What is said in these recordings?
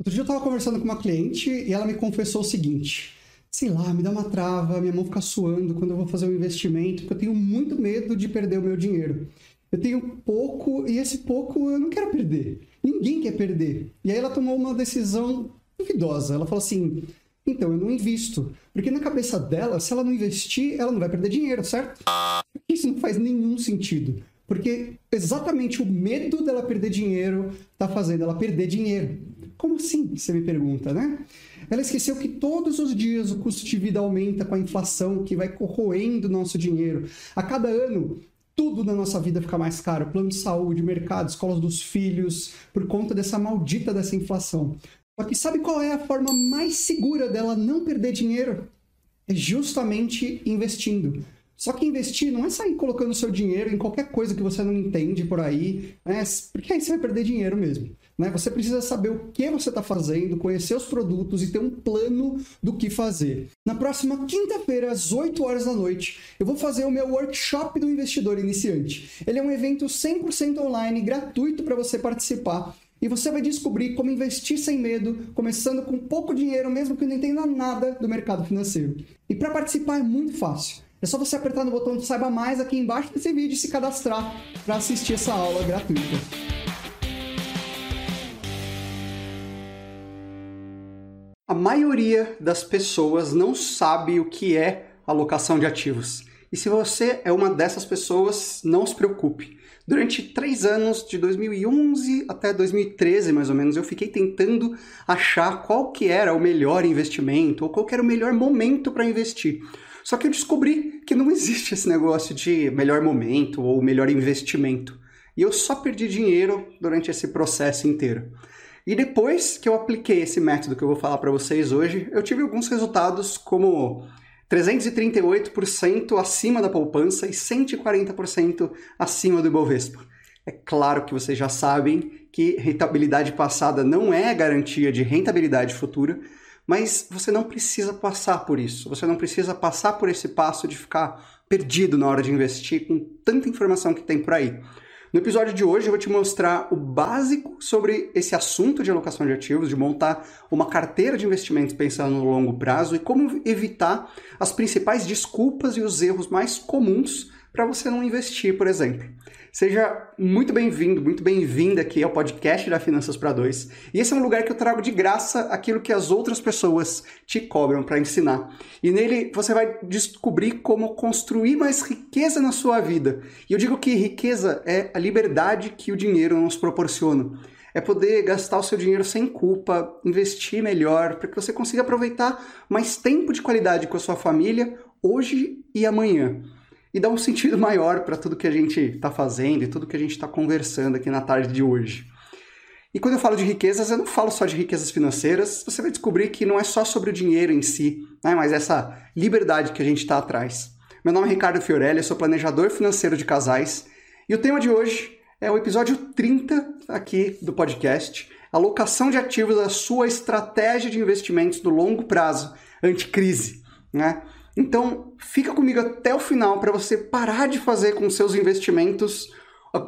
Outro dia eu estava conversando com uma cliente e ela me confessou o seguinte: sei lá, me dá uma trava, minha mão fica suando quando eu vou fazer um investimento, porque eu tenho muito medo de perder o meu dinheiro. Eu tenho pouco e esse pouco eu não quero perder. Ninguém quer perder. E aí ela tomou uma decisão duvidosa. Ela falou assim: então eu não invisto. Porque na cabeça dela, se ela não investir, ela não vai perder dinheiro, certo? Isso não faz nenhum sentido. Porque exatamente o medo dela perder dinheiro está fazendo ela perder dinheiro. Como assim? Você me pergunta, né? Ela esqueceu que todos os dias o custo de vida aumenta com a inflação que vai corroendo nosso dinheiro. A cada ano, tudo na nossa vida fica mais caro. Plano de saúde, mercado, escolas dos filhos, por conta dessa maldita dessa inflação. Só que sabe qual é a forma mais segura dela não perder dinheiro? É justamente investindo. Só que investir não é sair colocando seu dinheiro em qualquer coisa que você não entende por aí, né? porque aí você vai perder dinheiro mesmo. Né? Você precisa saber o que você está fazendo, conhecer os produtos e ter um plano do que fazer. Na próxima quinta-feira, às 8 horas da noite, eu vou fazer o meu workshop do investidor iniciante. Ele é um evento 100% online, gratuito para você participar. E você vai descobrir como investir sem medo, começando com pouco dinheiro, mesmo que não entenda nada do mercado financeiro. E para participar é muito fácil. É só você apertar no botão de Saiba Mais aqui embaixo desse vídeo e se cadastrar para assistir essa aula gratuita. A maioria das pessoas não sabe o que é alocação de ativos. E se você é uma dessas pessoas, não se preocupe. Durante três anos, de 2011 até 2013 mais ou menos, eu fiquei tentando achar qual que era o melhor investimento ou qual que era o melhor momento para investir. Só que eu descobri que não existe esse negócio de melhor momento ou melhor investimento. E eu só perdi dinheiro durante esse processo inteiro. E depois que eu apliquei esse método que eu vou falar para vocês hoje, eu tive alguns resultados como 338% acima da poupança e 140% acima do Ibovespa. É claro que vocês já sabem que rentabilidade passada não é garantia de rentabilidade futura, mas você não precisa passar por isso. Você não precisa passar por esse passo de ficar perdido na hora de investir com tanta informação que tem por aí. No episódio de hoje eu vou te mostrar o básico sobre esse assunto de alocação de ativos, de montar uma carteira de investimentos pensando no longo prazo e como evitar as principais desculpas e os erros mais comuns para você não investir, por exemplo. Seja muito bem-vindo, muito bem-vinda aqui ao podcast da Finanças para Dois. E esse é um lugar que eu trago de graça aquilo que as outras pessoas te cobram para ensinar. E nele você vai descobrir como construir mais riqueza na sua vida. E eu digo que riqueza é a liberdade que o dinheiro nos proporciona. É poder gastar o seu dinheiro sem culpa, investir melhor, para que você consiga aproveitar mais tempo de qualidade com a sua família hoje e amanhã e dar um sentido maior para tudo que a gente está fazendo e tudo que a gente está conversando aqui na tarde de hoje. E quando eu falo de riquezas, eu não falo só de riquezas financeiras, você vai descobrir que não é só sobre o dinheiro em si, né, mas essa liberdade que a gente está atrás. Meu nome é Ricardo Fiorelli, eu sou planejador financeiro de casais, e o tema de hoje é o episódio 30 aqui do podcast, alocação de ativos da sua estratégia de investimentos do longo prazo, anticrise, né? Então, fica comigo até o final para você parar de fazer com seus investimentos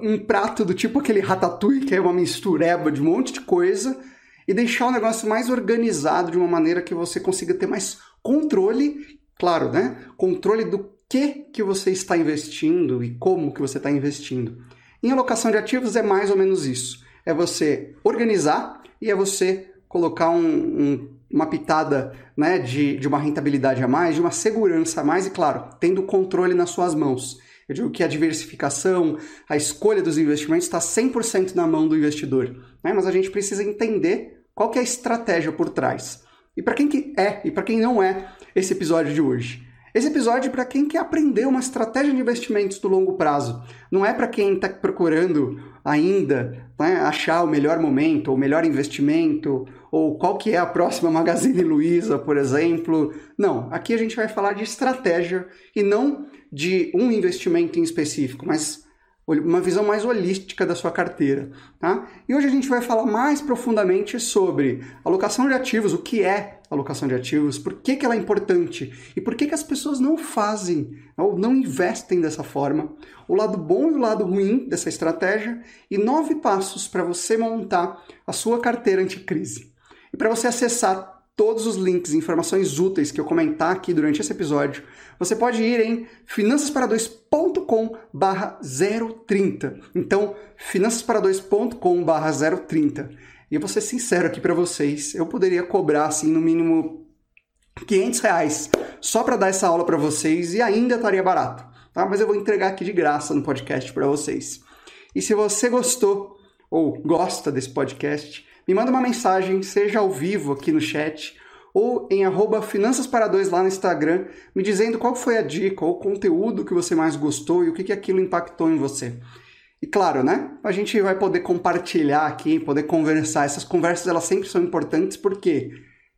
um prato do tipo aquele ratatouille, que é uma mistureba de um monte de coisa, e deixar o negócio mais organizado de uma maneira que você consiga ter mais controle, claro, né? Controle do que que você está investindo e como que você está investindo. Em alocação de ativos é mais ou menos isso. É você organizar e é você colocar um, um uma pitada né, de, de uma rentabilidade a mais, de uma segurança a mais, e claro, tendo o controle nas suas mãos. Eu digo que a diversificação, a escolha dos investimentos está 100% na mão do investidor. Né? Mas a gente precisa entender qual que é a estratégia por trás. E para quem que é e para quem não é esse episódio de hoje? Esse episódio é para quem quer aprender uma estratégia de investimentos do longo prazo. Não é para quem está procurando ainda né, achar o melhor momento, o melhor investimento, ou qual que é a próxima Magazine Luiza, por exemplo. Não, aqui a gente vai falar de estratégia e não de um investimento em específico, mas uma visão mais holística da sua carteira. Tá? E hoje a gente vai falar mais profundamente sobre alocação de ativos, o que é alocação de ativos, por que, que ela é importante e por que, que as pessoas não fazem ou não investem dessa forma, o lado bom e o lado ruim dessa estratégia e nove passos para você montar a sua carteira anticrise. E para você acessar todos os links e informações úteis que eu comentar aqui durante esse episódio, você pode ir em finançaspara2.com 030. Então, finançaspara2.com 030. E eu vou ser sincero aqui para vocês, eu poderia cobrar assim no mínimo 500 reais só para dar essa aula para vocês e ainda estaria barato, tá? Mas eu vou entregar aqui de graça no podcast para vocês. E se você gostou ou gosta desse podcast, me manda uma mensagem, seja ao vivo aqui no chat ou em arroba Finanças para Dois lá no Instagram, me dizendo qual foi a dica ou o conteúdo que você mais gostou e o que, que aquilo impactou em você. E claro, né? A gente vai poder compartilhar aqui, poder conversar. Essas conversas elas sempre são importantes porque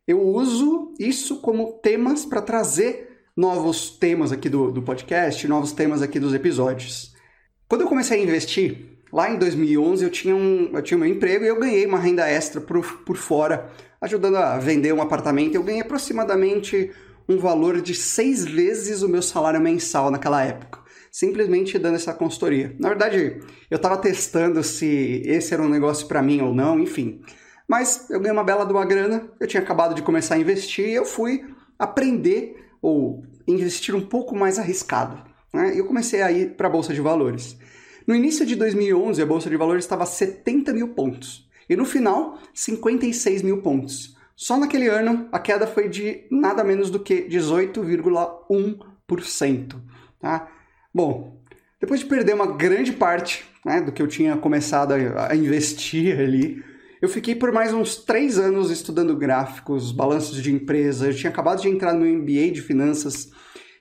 eu uso isso como temas para trazer novos temas aqui do, do podcast, novos temas aqui dos episódios. Quando eu comecei a investir, Lá em 2011 eu tinha um, eu tinha um emprego e eu ganhei uma renda extra por, por fora, ajudando a vender um apartamento. Eu ganhei aproximadamente um valor de seis vezes o meu salário mensal naquela época, simplesmente dando essa consultoria. Na verdade, eu estava testando se esse era um negócio para mim ou não, enfim. Mas eu ganhei uma bela de uma grana, eu tinha acabado de começar a investir e eu fui aprender ou investir um pouco mais arriscado. Né? Eu comecei a ir para a Bolsa de Valores. No início de 2011, a Bolsa de Valores estava a 70 mil pontos. E no final, 56 mil pontos. Só naquele ano, a queda foi de nada menos do que 18,1%. Tá? Bom, depois de perder uma grande parte né, do que eu tinha começado a, investir ali, eu fiquei por mais uns três anos estudando gráficos, balanços de empresa. Eu tinha acabado de entrar no MBA de finanças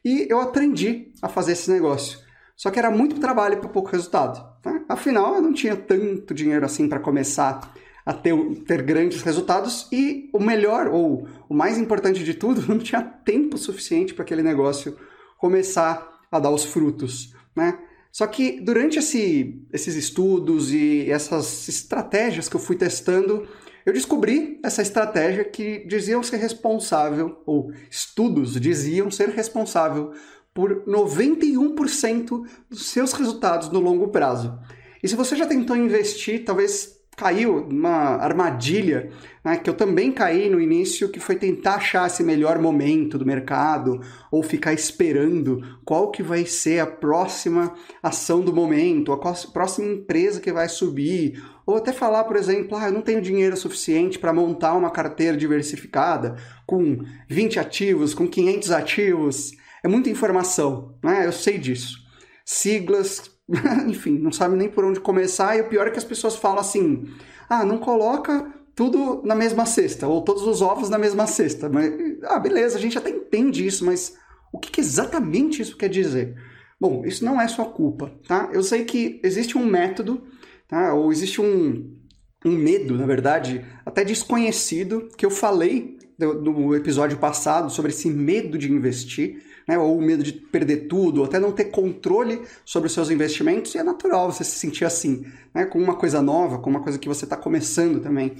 e eu aprendi a fazer esse negócio. Só que era muito trabalho para pouco resultado. Tá? Afinal, eu não tinha tanto dinheiro assim para começar a ter, ter grandes resultados e o melhor, ou o mais importante de tudo, não tinha tempo suficiente para aquele negócio começar a dar os frutos. Né? Só que durante esse, esses estudos e essas estratégias que eu fui testando, eu descobri essa estratégia que diziam ser responsável, ou estudos diziam ser responsável por 91% dos seus resultados no longo prazo. E se você já tentou investir, talvez caiu numa armadilha né, que eu também caí no início, que foi tentar achar esse melhor momento do mercado ou ficar esperando qual que vai ser a próxima ação do momento, a próxima empresa que vai subir, ou até falar, por exemplo, ah, eu não tenho dinheiro suficiente para montar uma carteira diversificada com 20 ativos, com 500 ativos. É muita informação, né? Eu sei disso. Siglas, enfim, não sabe nem por onde começar. E o pior é que as pessoas falam assim: ah, não coloca tudo na mesma cesta, ou todos os ovos na mesma cesta. Mas, ah, beleza, a gente até entende isso, mas o que, que exatamente isso quer dizer? Bom, isso não é sua culpa, tá? Eu sei que existe um método, tá? Ou existe um, um medo, na verdade, até desconhecido, que eu falei no episódio passado sobre esse medo de investir né, ou o medo de perder tudo, ou até não ter controle sobre os seus investimentos, e é natural você se sentir assim, né, com uma coisa nova, com uma coisa que você está começando também.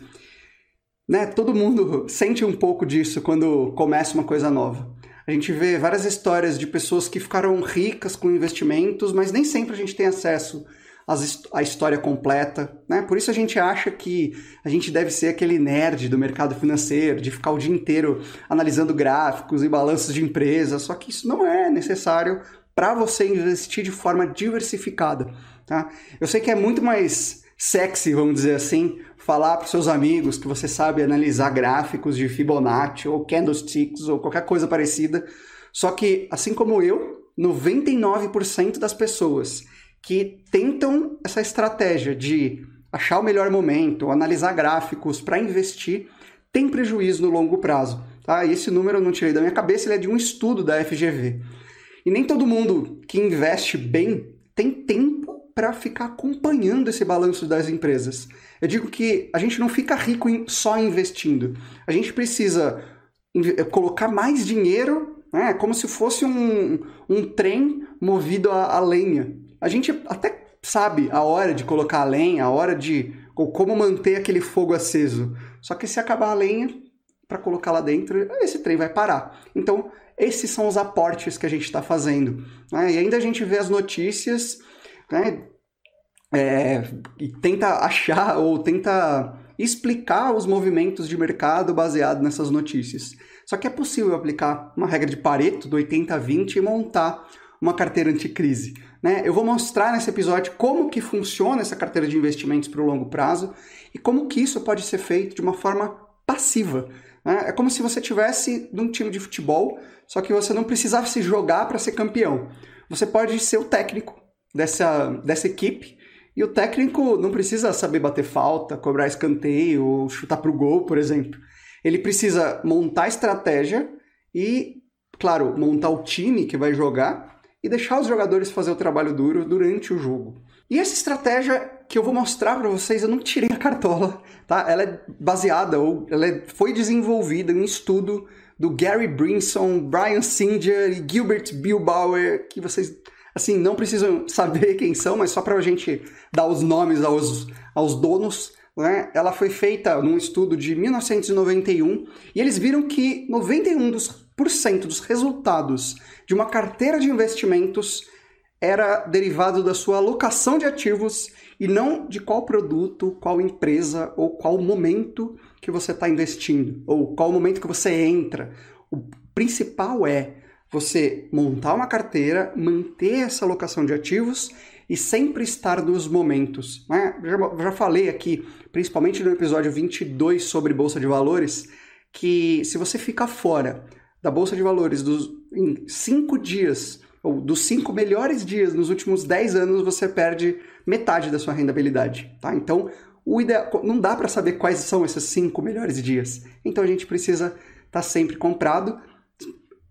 Né, todo mundo sente um pouco disso quando começa uma coisa nova. A gente vê várias histórias de pessoas que ficaram ricas com investimentos, mas nem sempre a gente tem acesso as, a história completa, né? Por isso a gente acha que a gente deve ser aquele nerd do mercado financeiro, de ficar o dia inteiro analisando gráficos e balanços de empresas, só que isso não é necessário para você investir de forma diversificada, tá? Eu sei que é muito mais sexy, vamos dizer assim, falar para seus amigos que você sabe analisar gráficos de Fibonacci ou candlesticks ou qualquer coisa parecida, só que assim como eu, 99% das pessoas que tentam essa estratégia de achar o melhor momento, analisar gráficos para investir, tem prejuízo no longo prazo. Tá? E esse número eu não tirei da minha cabeça, ele é de um estudo da FGV. E nem todo mundo que investe bem tem tempo para ficar acompanhando esse balanço das empresas. Eu digo que a gente não fica rico só investindo. A gente precisa colocar mais dinheiro, né, como se fosse um, um trem movido a, a lenha. A gente até sabe a hora de colocar a lenha, a hora de ou como manter aquele fogo aceso. Só que se acabar a lenha para colocar lá dentro, esse trem vai parar. Então, esses são os aportes que a gente está fazendo. Né? E ainda a gente vê as notícias né? é, e tenta achar ou tenta explicar os movimentos de mercado baseado nessas notícias. Só que é possível aplicar uma regra de Pareto do 80-20 e montar uma carteira anticrise. Né? Eu vou mostrar nesse episódio como que funciona essa carteira de investimentos para o longo prazo e como que isso pode ser feito de uma forma passiva. Né? É como se você tivesse num time de futebol, só que você não precisasse jogar para ser campeão. Você pode ser o técnico dessa, dessa equipe e o técnico não precisa saber bater falta, cobrar escanteio chutar para o gol, por exemplo. Ele precisa montar estratégia e, claro, montar o time que vai jogar e deixar os jogadores fazer o trabalho duro durante o jogo. E essa estratégia que eu vou mostrar para vocês, eu não tirei a cartola, tá? Ela é baseada ou ela é, foi desenvolvida em um estudo do Gary Brinson, Brian Singer e Gilbert Bilbauer, que vocês assim não precisam saber quem são, mas só para a gente dar os nomes aos, aos donos. Né? Ela foi feita num estudo de 1991 e eles viram que 91% dos, por cento dos resultados de uma carteira de investimentos era derivado da sua alocação de ativos e não de qual produto, qual empresa ou qual momento que você está investindo, ou qual momento que você entra. O principal é você montar uma carteira, manter essa alocação de ativos e sempre estar nos momentos. Né? Já, já falei aqui, principalmente no episódio 22 sobre Bolsa de Valores, que se você ficar fora da Bolsa de Valores dos, em cinco dias, ou dos cinco melhores dias nos últimos 10 anos, você perde metade da sua rentabilidade. Tá? Então, o ideal, não dá para saber quais são esses cinco melhores dias. Então, a gente precisa estar tá sempre comprado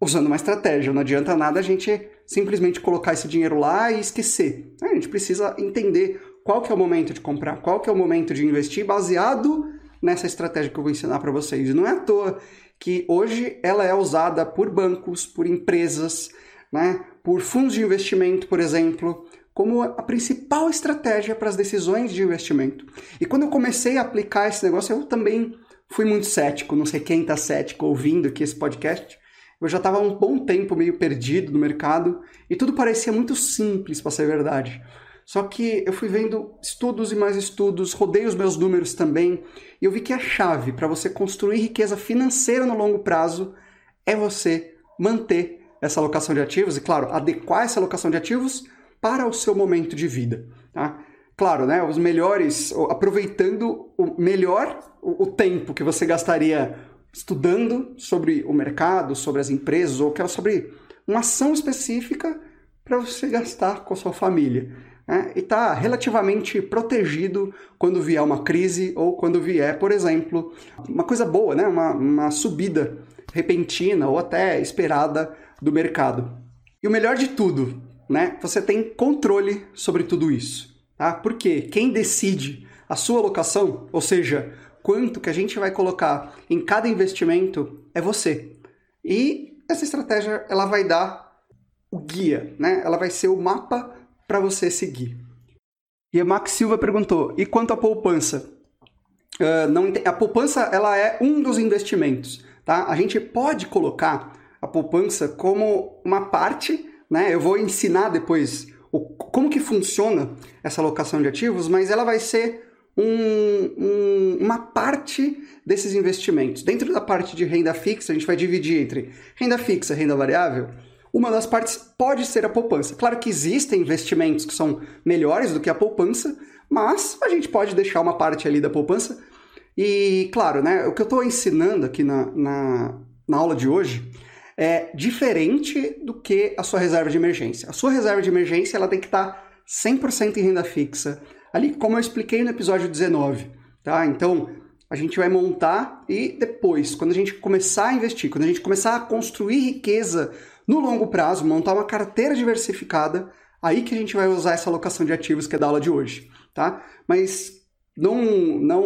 usando uma estratégia. Não adianta nada a gente simplesmente colocar esse dinheiro lá e esquecer. A gente precisa entender qual que é o momento de comprar, qual que é o momento de investir, baseado nessa estratégia que eu vou ensinar para vocês. Não é à toa que hoje ela é usada por bancos, por empresas, né, por fundos de investimento, por exemplo, como a principal estratégia para as decisões de investimento. E quando eu comecei a aplicar esse negócio, eu também fui muito cético. Não sei quem está cético ouvindo aqui esse podcast, eu já estava um bom tempo meio perdido no mercado e tudo parecia muito simples, para ser verdade. Só que eu fui vendo estudos e mais estudos, rodei os meus números também, e eu vi que a chave para você construir riqueza financeira no longo prazo é você manter essa alocação de ativos e, claro, adequar essa alocação de ativos para o seu momento de vida. Tá? Claro, né, os melhores, aproveitando o melhor o, o tempo que você gastaria estudando sobre o mercado, sobre as empresas, ou quer sobre uma ação específica para você gastar com a sua família. Né? E está relativamente protegido quando vier uma crise ou quando vier, por exemplo, uma coisa boa, né? uma, uma subida repentina ou até esperada do mercado. E o melhor de tudo, né? você tem controle sobre tudo isso. Tá? Porque quem decide a sua alocação, ou seja, quanto que a gente vai colocar em cada investimento é você. E essa estratégia ela vai dar o guia, né? Ela vai ser o mapa para você seguir. E a Max Silva perguntou: e quanto à poupança? Uh, não, a poupança ela é um dos investimentos, tá? A gente pode colocar a poupança como uma parte, né? Eu vou ensinar depois o, como que funciona essa alocação de ativos, mas ela vai ser um, um, uma parte desses investimentos. Dentro da parte de renda fixa, a gente vai dividir entre renda fixa e renda variável. Uma das partes pode ser a poupança. Claro que existem investimentos que são melhores do que a poupança, mas a gente pode deixar uma parte ali da poupança. E, claro, né, o que eu estou ensinando aqui na, na, na aula de hoje é diferente do que a sua reserva de emergência. A sua reserva de emergência ela tem que estar tá 100% em renda fixa, ali como eu expliquei no episódio 19, tá? Então, a gente vai montar e depois, quando a gente começar a investir, quando a gente começar a construir riqueza no longo prazo, montar uma carteira diversificada, aí que a gente vai usar essa alocação de ativos que é da aula de hoje, tá? Mas não não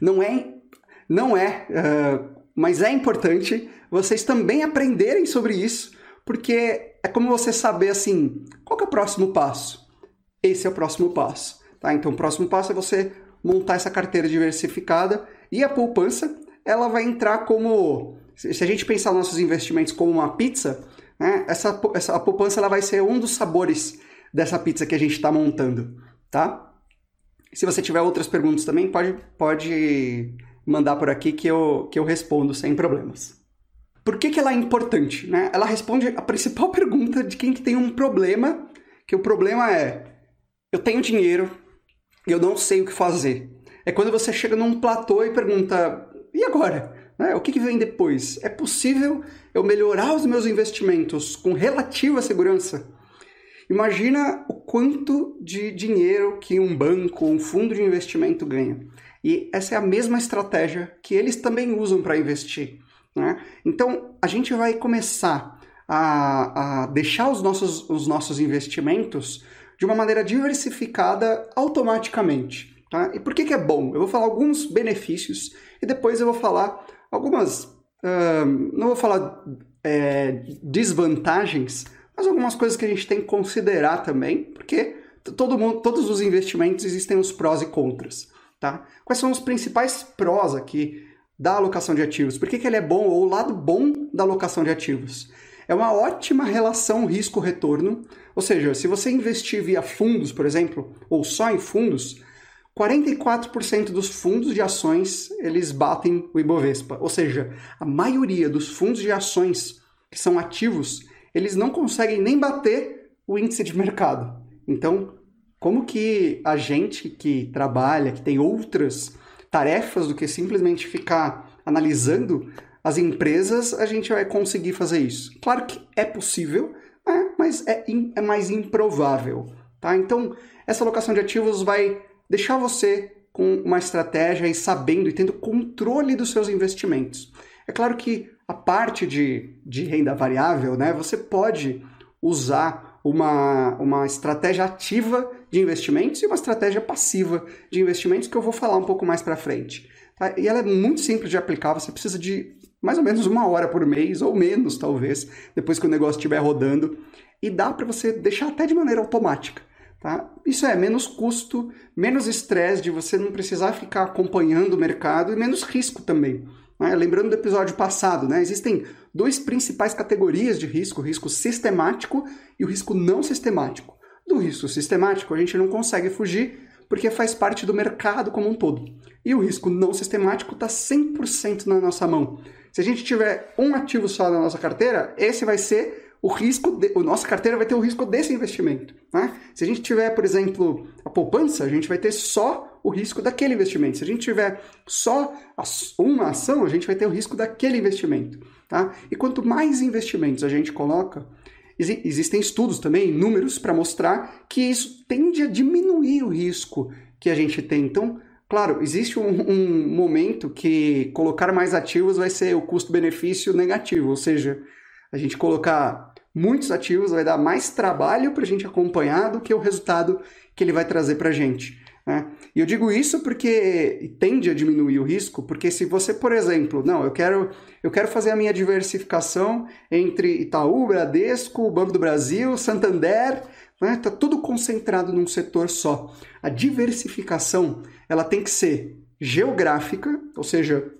não é não é, uh, mas é importante vocês também aprenderem sobre isso, porque é como você saber assim, qual é o próximo passo? Esse é o próximo passo. Tá? Então, o próximo passo é você montar essa carteira diversificada e a poupança ela vai entrar como se a gente pensar nossos investimentos como uma pizza, né, essa, essa a poupança ela vai ser um dos sabores dessa pizza que a gente está montando, tá? Se você tiver outras perguntas também, pode, pode mandar por aqui que eu, que eu respondo sem problemas. Por que, que ela é importante? Né? Ela responde a principal pergunta de quem que tem um problema, que o problema é eu tenho dinheiro e eu não sei o que fazer. É quando você chega num platô e pergunta, e agora? Né? O que, que vem depois? É possível eu melhorar os meus investimentos com relativa segurança? Imagina o quanto de dinheiro que um banco, um fundo de investimento ganha. E essa é a mesma estratégia que eles também usam para investir. Né? Então, a gente vai começar a, a deixar os nossos, os nossos investimentos de uma maneira diversificada automaticamente. Tá? E por que, que é bom? Eu vou falar alguns benefícios e depois eu vou falar algumas. Uh, não vou falar é, desvantagens, mas algumas coisas que a gente tem que considerar também, porque todo mundo, todos os investimentos existem os prós e contras. Tá? Quais são os principais prós aqui da alocação de ativos? Por que, que ele é bom ou o lado bom da alocação de ativos? É uma ótima relação risco-retorno, ou seja, se você investir via fundos, por exemplo, ou só em fundos, 44% dos fundos de ações eles batem o Ibovespa, ou seja, a maioria dos fundos de ações que são ativos, eles não conseguem nem bater o índice de mercado. Então, como que a gente que trabalha, que tem outras tarefas do que simplesmente ficar analisando as empresas, a gente vai conseguir fazer isso? Claro que é possível, né? mas é, é mais improvável. Tá? Então, essa alocação de ativos vai deixar você com uma estratégia e sabendo e tendo controle dos seus investimentos. É claro que a parte de, de renda variável, né, você pode usar uma, uma estratégia ativa de investimentos e uma estratégia passiva de investimentos que eu vou falar um pouco mais para frente. Tá? E ela é muito simples de aplicar, você precisa de mais ou menos uma hora por mês, ou menos talvez, depois que o negócio estiver rodando, e dá para você deixar até de maneira automática. Tá? Isso é menos custo, menos estresse de você não precisar ficar acompanhando o mercado e menos risco também. Né? Lembrando do episódio passado, né? existem duas principais categorias de risco: o risco sistemático e o risco não sistemático. Do risco sistemático, a gente não consegue fugir porque faz parte do mercado como um todo. E o risco não sistemático está 100% na nossa mão. Se a gente tiver um ativo só na nossa carteira, esse vai ser o risco, de, a nossa carteira vai ter o risco desse investimento. Né? Se a gente tiver, por exemplo, a poupança, a gente vai ter só o risco daquele investimento. Se a gente tiver só uma ação, a gente vai ter o risco daquele investimento. Tá? E quanto mais investimentos a gente coloca, existem estudos também, números, para mostrar que isso tende a diminuir o risco que a gente tem. Então, claro, existe um, um momento que colocar mais ativos vai ser o custo-benefício negativo, ou seja, a gente colocar muitos ativos, vai dar mais trabalho para a gente acompanhar do que o resultado que ele vai trazer para a gente. Né? E eu digo isso porque tende a diminuir o risco, porque se você, por exemplo, não, eu quero, eu quero fazer a minha diversificação entre Itaú, Bradesco, Banco do Brasil, Santander, né? Tá tudo concentrado num setor só. A diversificação ela tem que ser geográfica, ou seja,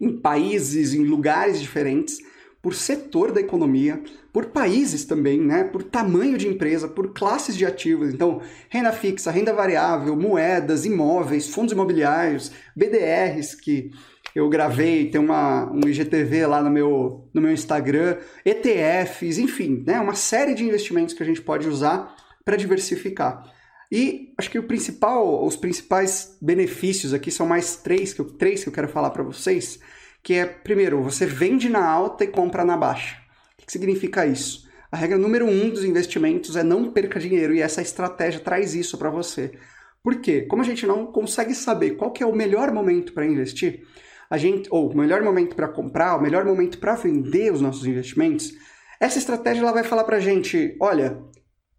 em países, em lugares diferentes por setor da economia, por países também, né? por tamanho de empresa, por classes de ativos. Então, renda fixa, renda variável, moedas, imóveis, fundos imobiliários, BDRs, que eu gravei, tem uma, um IGTV lá no meu, no meu Instagram, ETFs, enfim, né? uma série de investimentos que a gente pode usar para diversificar. E acho que o principal, os principais benefícios aqui são mais três que eu, três que eu quero falar para vocês que é, primeiro, você vende na alta e compra na baixa. O que significa isso? A regra número um dos investimentos é não perca dinheiro, e essa estratégia traz isso para você. Por quê? Como a gente não consegue saber qual que é o melhor momento para investir, a gente, ou o melhor momento para comprar, o melhor momento para vender os nossos investimentos, essa estratégia ela vai falar para a gente, olha,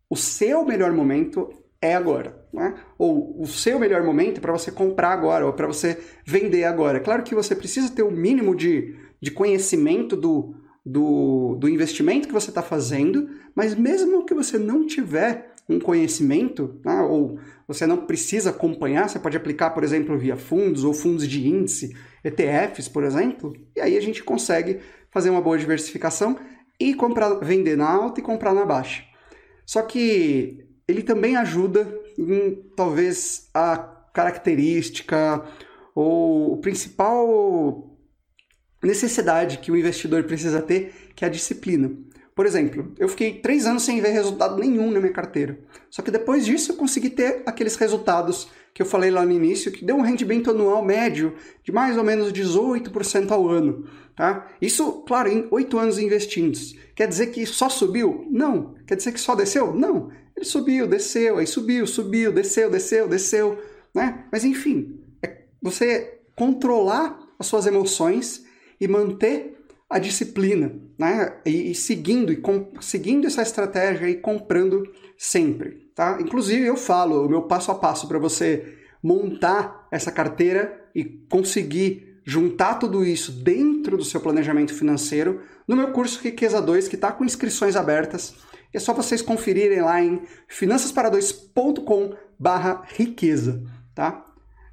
o seu melhor momento é agora. Né? Ou o seu melhor momento é para você comprar agora, ou para você vender agora. É claro que você precisa ter o um mínimo de, de conhecimento do, do, do investimento que você está fazendo, mas mesmo que você não tiver um conhecimento, né? ou você não precisa acompanhar, você pode aplicar, por exemplo, via fundos ou fundos de índice, ETFs, por exemplo, e aí a gente consegue fazer uma boa diversificação e comprar, vender na alta e comprar na baixa. Só que ele também ajuda em talvez a característica ou o principal necessidade que o investidor precisa ter, que é a disciplina. Por exemplo, eu fiquei três anos sem ver resultado nenhum na minha carteira. Só que depois disso eu consegui ter aqueles resultados que eu falei lá no início, que deu um rendimento anual médio de mais ou menos 18% ao ano. Tá? Isso, claro, em oito anos investindo. Quer dizer que só subiu? Não. Quer dizer que só desceu? Não. Ele subiu, desceu, aí subiu, subiu, desceu, desceu, desceu. Né? Mas enfim, é você controlar as suas emoções e manter a disciplina, né? E, e seguindo e com, seguindo essa estratégia e comprando sempre, tá? Inclusive eu falo o meu passo a passo para você montar essa carteira e conseguir juntar tudo isso dentro do seu planejamento financeiro no meu curso Riqueza 2, que está com inscrições abertas. É só vocês conferirem lá em finançaspara2.com/riqueza, tá?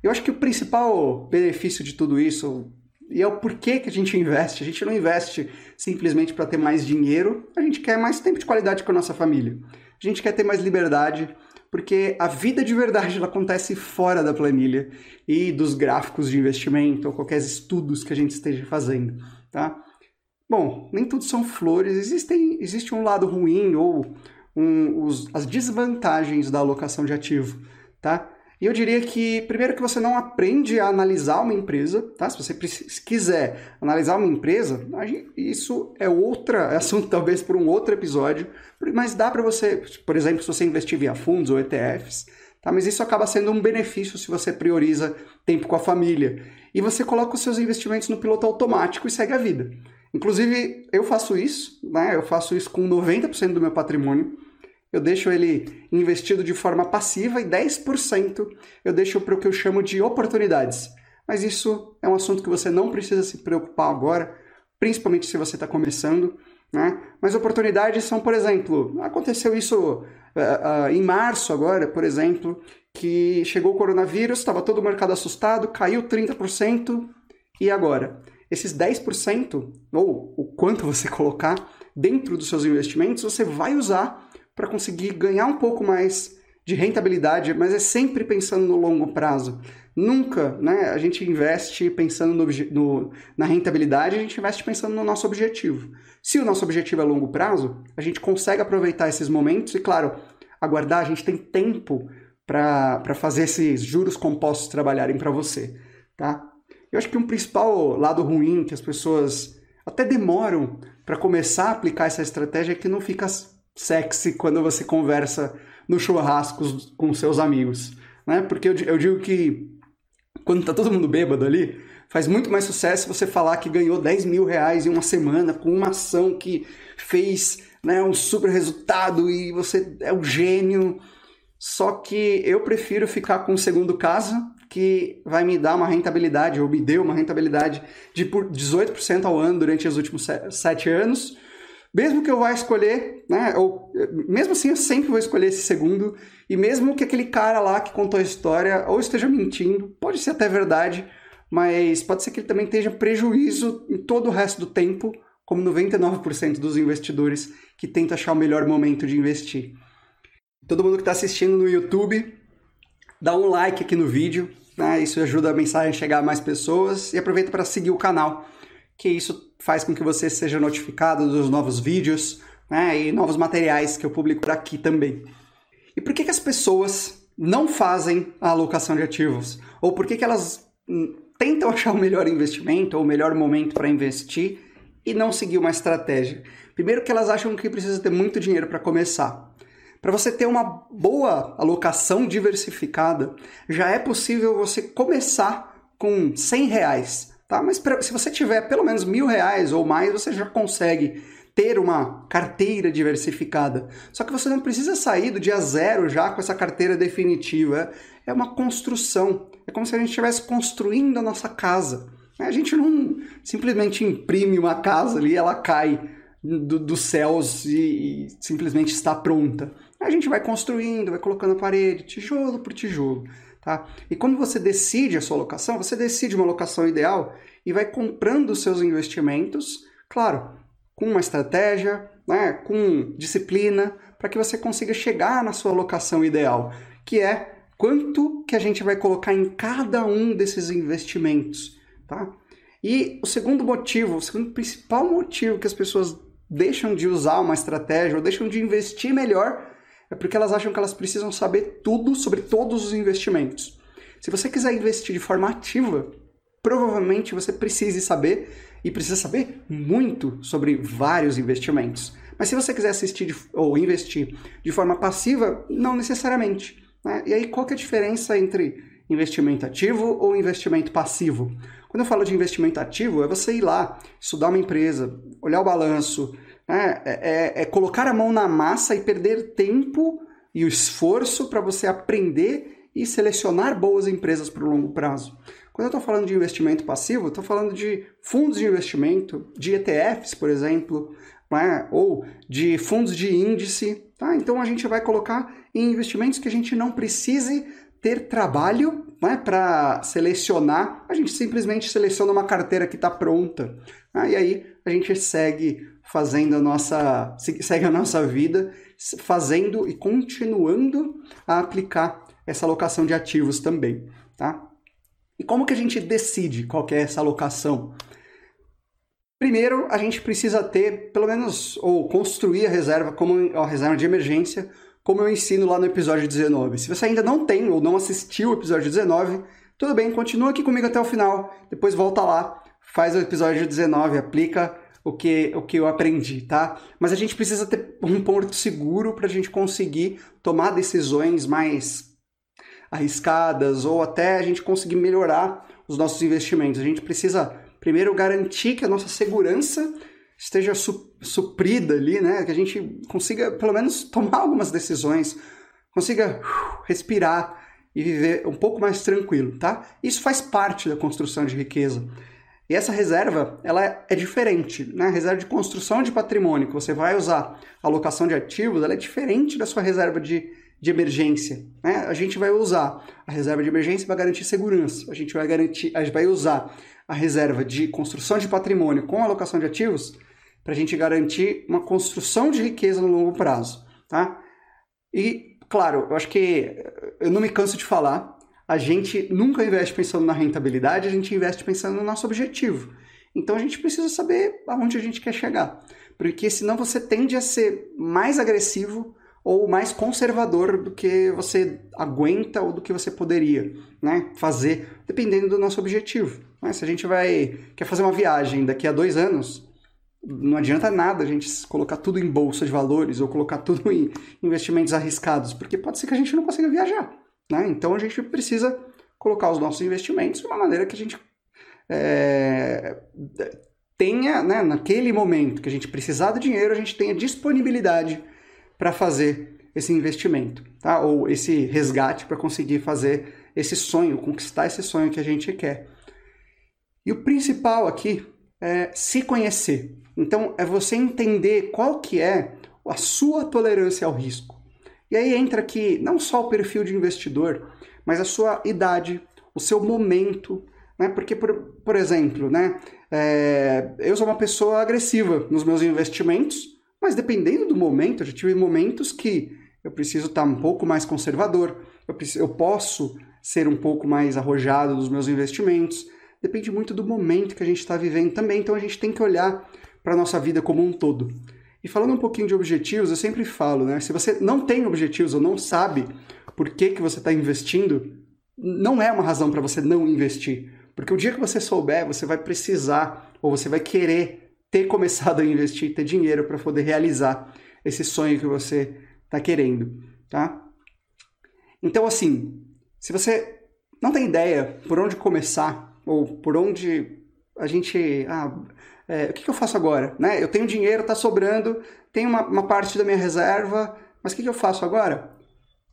Eu acho que o principal benefício de tudo isso, e é o porquê que a gente investe. A gente não investe simplesmente para ter mais dinheiro, a gente quer mais tempo de qualidade com a nossa família. A gente quer ter mais liberdade, porque a vida de verdade ela acontece fora da planilha e dos gráficos de investimento ou qualquer estudos que a gente esteja fazendo, tá? Bom, nem tudo são flores, existem, existe um lado ruim ou um, os, as desvantagens da alocação de ativo, tá? E eu diria que, primeiro, que você não aprende a analisar uma empresa, tá? Se você quiser analisar uma empresa, isso é outra, é assunto talvez por um outro episódio, mas dá para você, por exemplo, se você investir via fundos ou ETFs, tá? Mas isso acaba sendo um benefício se você prioriza tempo com a família. E você coloca os seus investimentos no piloto automático e segue a vida. Inclusive, eu faço isso, né? Eu faço isso com 90% do meu patrimônio eu deixo ele investido de forma passiva e 10% eu deixo para o que eu chamo de oportunidades. Mas isso é um assunto que você não precisa se preocupar agora, principalmente se você está começando. Né? Mas oportunidades são, por exemplo, aconteceu isso uh, uh, em março agora, por exemplo, que chegou o coronavírus, estava todo o mercado assustado, caiu 30%, e agora? Esses 10%, ou o quanto você colocar dentro dos seus investimentos, você vai usar para conseguir ganhar um pouco mais de rentabilidade, mas é sempre pensando no longo prazo. Nunca né, a gente investe pensando no, no, na rentabilidade, a gente investe pensando no nosso objetivo. Se o nosso objetivo é longo prazo, a gente consegue aproveitar esses momentos e, claro, aguardar, a gente tem tempo para fazer esses juros compostos trabalharem para você. Tá? Eu acho que um principal lado ruim que as pessoas até demoram para começar a aplicar essa estratégia é que não fica sexy quando você conversa no churrasco com seus amigos, né? Porque eu, eu digo que quando tá todo mundo bêbado ali, faz muito mais sucesso você falar que ganhou 10 mil reais em uma semana com uma ação que fez né, um super resultado e você é um gênio. Só que eu prefiro ficar com o segundo caso, que vai me dar uma rentabilidade, ou me deu uma rentabilidade de 18% ao ano durante os últimos sete anos, mesmo que eu vá escolher, né, ou mesmo assim eu sempre vou escolher esse segundo, e mesmo que aquele cara lá que contou a história ou esteja mentindo, pode ser até verdade, mas pode ser que ele também esteja prejuízo em todo o resto do tempo, como 99% dos investidores que tentam achar o melhor momento de investir. Todo mundo que está assistindo no YouTube, dá um like aqui no vídeo, né? isso ajuda a mensagem a chegar a mais pessoas, e aproveita para seguir o canal que isso faz com que você seja notificado dos novos vídeos né, e novos materiais que eu publico por aqui também. E por que, que as pessoas não fazem a alocação de ativos? Ou por que, que elas hum, tentam achar o melhor investimento ou o melhor momento para investir e não seguir uma estratégia? Primeiro que elas acham que precisa ter muito dinheiro para começar. Para você ter uma boa alocação diversificada, já é possível você começar com 100 reais Tá? Mas pra, se você tiver pelo menos mil reais ou mais, você já consegue ter uma carteira diversificada. Só que você não precisa sair do dia zero já com essa carteira definitiva. É uma construção. É como se a gente estivesse construindo a nossa casa. A gente não simplesmente imprime uma casa ali, ela cai do, dos céus e, e simplesmente está pronta. A gente vai construindo, vai colocando a parede, tijolo por tijolo. Tá? E quando você decide a sua locação, você decide uma locação ideal e vai comprando os seus investimentos, claro, com uma estratégia, né, com disciplina, para que você consiga chegar na sua locação ideal, que é quanto que a gente vai colocar em cada um desses investimentos, tá? E o segundo motivo, o segundo principal motivo que as pessoas deixam de usar uma estratégia ou deixam de investir melhor é porque elas acham que elas precisam saber tudo sobre todos os investimentos. Se você quiser investir de forma ativa, provavelmente você precise saber e precisa saber muito sobre vários investimentos. Mas se você quiser assistir de, ou investir de forma passiva, não necessariamente. Né? E aí, qual que é a diferença entre investimento ativo ou investimento passivo? Quando eu falo de investimento ativo, é você ir lá, estudar uma empresa, olhar o balanço? É, é, é colocar a mão na massa e perder tempo e o esforço para você aprender e selecionar boas empresas para o longo prazo. Quando eu estou falando de investimento passivo, estou falando de fundos de investimento, de ETFs, por exemplo, né? ou de fundos de índice. Tá? Então a gente vai colocar em investimentos que a gente não precise ter trabalho né, para selecionar, a gente simplesmente seleciona uma carteira que está pronta. Né? E aí a gente segue fazendo a nossa, segue a nossa vida, fazendo e continuando a aplicar essa alocação de ativos também. Tá? E como que a gente decide qual é essa alocação? Primeiro, a gente precisa ter, pelo menos, ou construir a reserva como a reserva de emergência, como eu ensino lá no episódio 19. Se você ainda não tem ou não assistiu o episódio 19, tudo bem, continua aqui comigo até o final, depois volta lá, faz o episódio 19, aplica o que, o que eu aprendi, tá? Mas a gente precisa ter um porto seguro para a gente conseguir tomar decisões mais arriscadas ou até a gente conseguir melhorar os nossos investimentos. A gente precisa primeiro garantir que a nossa segurança esteja su suprida ali, né? Que a gente consiga pelo menos tomar algumas decisões, consiga uh, respirar e viver um pouco mais tranquilo, tá? Isso faz parte da construção de riqueza. E essa reserva, ela é diferente, né? A reserva de construção de patrimônio que você vai usar, alocação de ativos, ela é diferente da sua reserva de, de emergência, né? A gente vai usar a reserva de emergência para garantir segurança. A gente vai garantir, a gente vai usar a reserva de construção de patrimônio com alocação de ativos para a gente garantir uma construção de riqueza no longo prazo, tá? E, claro, eu acho que eu não me canso de falar, a gente nunca investe pensando na rentabilidade, a gente investe pensando no nosso objetivo. Então a gente precisa saber aonde a gente quer chegar, porque senão você tende a ser mais agressivo ou mais conservador do que você aguenta ou do que você poderia né, fazer, dependendo do nosso objetivo. Né? Se a gente vai quer fazer uma viagem daqui a dois anos, não adianta nada a gente colocar tudo em bolsa de valores ou colocar tudo em investimentos arriscados, porque pode ser que a gente não consiga viajar. Né? Então a gente precisa colocar os nossos investimentos de uma maneira que a gente é, tenha, né, naquele momento que a gente precisar do dinheiro, a gente tenha disponibilidade para fazer esse investimento, tá? ou esse resgate para conseguir fazer esse sonho, conquistar esse sonho que a gente quer. E o principal aqui é se conhecer. Então, é você entender qual que é a sua tolerância ao risco. E aí entra aqui não só o perfil de investidor, mas a sua idade, o seu momento, né? Porque, por, por exemplo, né? É, eu sou uma pessoa agressiva nos meus investimentos, mas dependendo do momento, eu já tive momentos que eu preciso estar um pouco mais conservador, eu, preciso, eu posso ser um pouco mais arrojado nos meus investimentos, depende muito do momento que a gente está vivendo também, então a gente tem que olhar para a nossa vida como um todo. E falando um pouquinho de objetivos, eu sempre falo, né? Se você não tem objetivos ou não sabe por que, que você está investindo, não é uma razão para você não investir. Porque o dia que você souber, você vai precisar ou você vai querer ter começado a investir, ter dinheiro para poder realizar esse sonho que você está querendo, tá? Então, assim, se você não tem ideia por onde começar ou por onde a gente. Ah, é, o que, que, eu faço agora? Né? Eu tenho dinheiro, está sobrando, tenho uma, uma, parte da minha reserva, mas o que, que eu faço agora?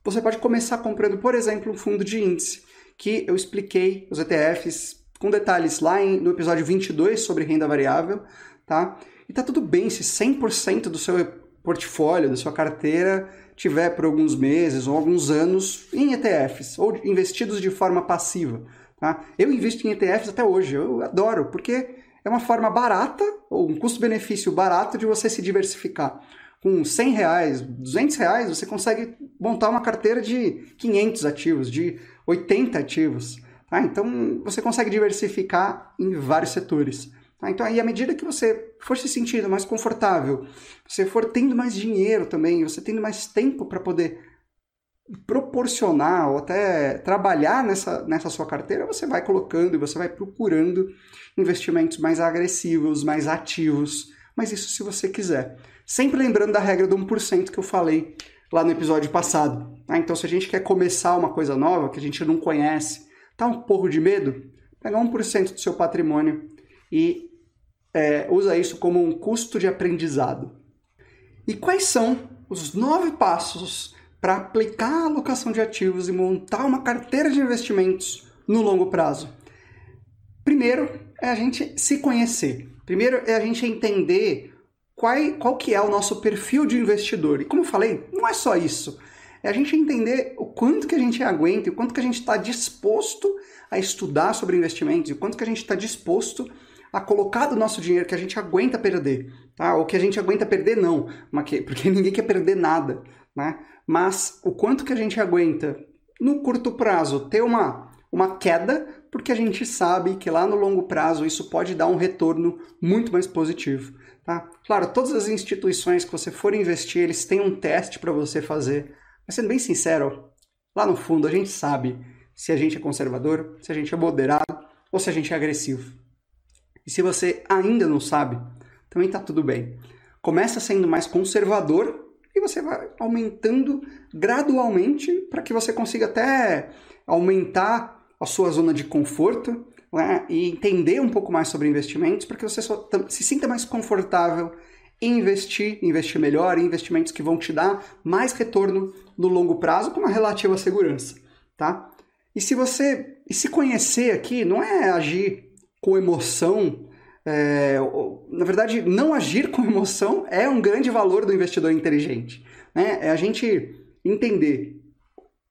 Você pode começar comprando, por exemplo, um fundo de índice, que eu expliquei os ETFs com detalhes lá em, no episódio 22 sobre renda variável, tá? E tá tudo bem se 100% do seu portfólio, da sua carteira, tiver por alguns meses ou alguns anos em ETFs, ou investidos de forma passiva. Tá? Eu invisto em ETFs até hoje, eu adoro, porque é uma forma barata, ou um custo-benefício barato de você se diversificar. Com 100 reais, 200 reais, você consegue montar uma carteira de 500 ativos, de 80 ativos. Tá? Então, você consegue diversificar em vários setores. Tá? Então, aí, à medida que você for se sentindo mais confortável, você for tendo mais dinheiro também, você tendo mais tempo para poder proporcionar ou até trabalhar nessa, nessa sua carteira, você vai colocando e você vai procurando investimentos mais agressivos, mais ativos, mas isso se você quiser. Sempre lembrando da regra do 1% que eu falei lá no episódio passado. Tá? Então, se a gente quer começar uma coisa nova que a gente não conhece, tá um pouco de medo, pega 1% do seu patrimônio e é, usa isso como um custo de aprendizado. E quais são os nove passos para aplicar a alocação de ativos e montar uma carteira de investimentos no longo prazo? Primeiro é a gente se conhecer. Primeiro é a gente entender qual, qual que é o nosso perfil de investidor. E como eu falei, não é só isso. É a gente entender o quanto que a gente aguenta o quanto que a gente está disposto a estudar sobre investimentos o quanto que a gente está disposto a colocar do nosso dinheiro que a gente aguenta perder, tá? Ou que a gente aguenta perder não, porque ninguém quer perder nada, né? Mas o quanto que a gente aguenta no curto prazo ter uma uma queda, porque a gente sabe que lá no longo prazo isso pode dar um retorno muito mais positivo. Tá? Claro, todas as instituições que você for investir, eles têm um teste para você fazer. Mas sendo bem sincero, lá no fundo a gente sabe se a gente é conservador, se a gente é moderado ou se a gente é agressivo. E se você ainda não sabe, também está tudo bem. Começa sendo mais conservador e você vai aumentando gradualmente para que você consiga até aumentar a sua zona de conforto né? e entender um pouco mais sobre investimentos para que você se sinta mais confortável em investir, investir melhor em investimentos que vão te dar mais retorno no longo prazo com uma relativa segurança, tá? E se você e se conhecer aqui não é agir com emoção. É, na verdade, não agir com emoção é um grande valor do investidor inteligente. Né? É a gente entender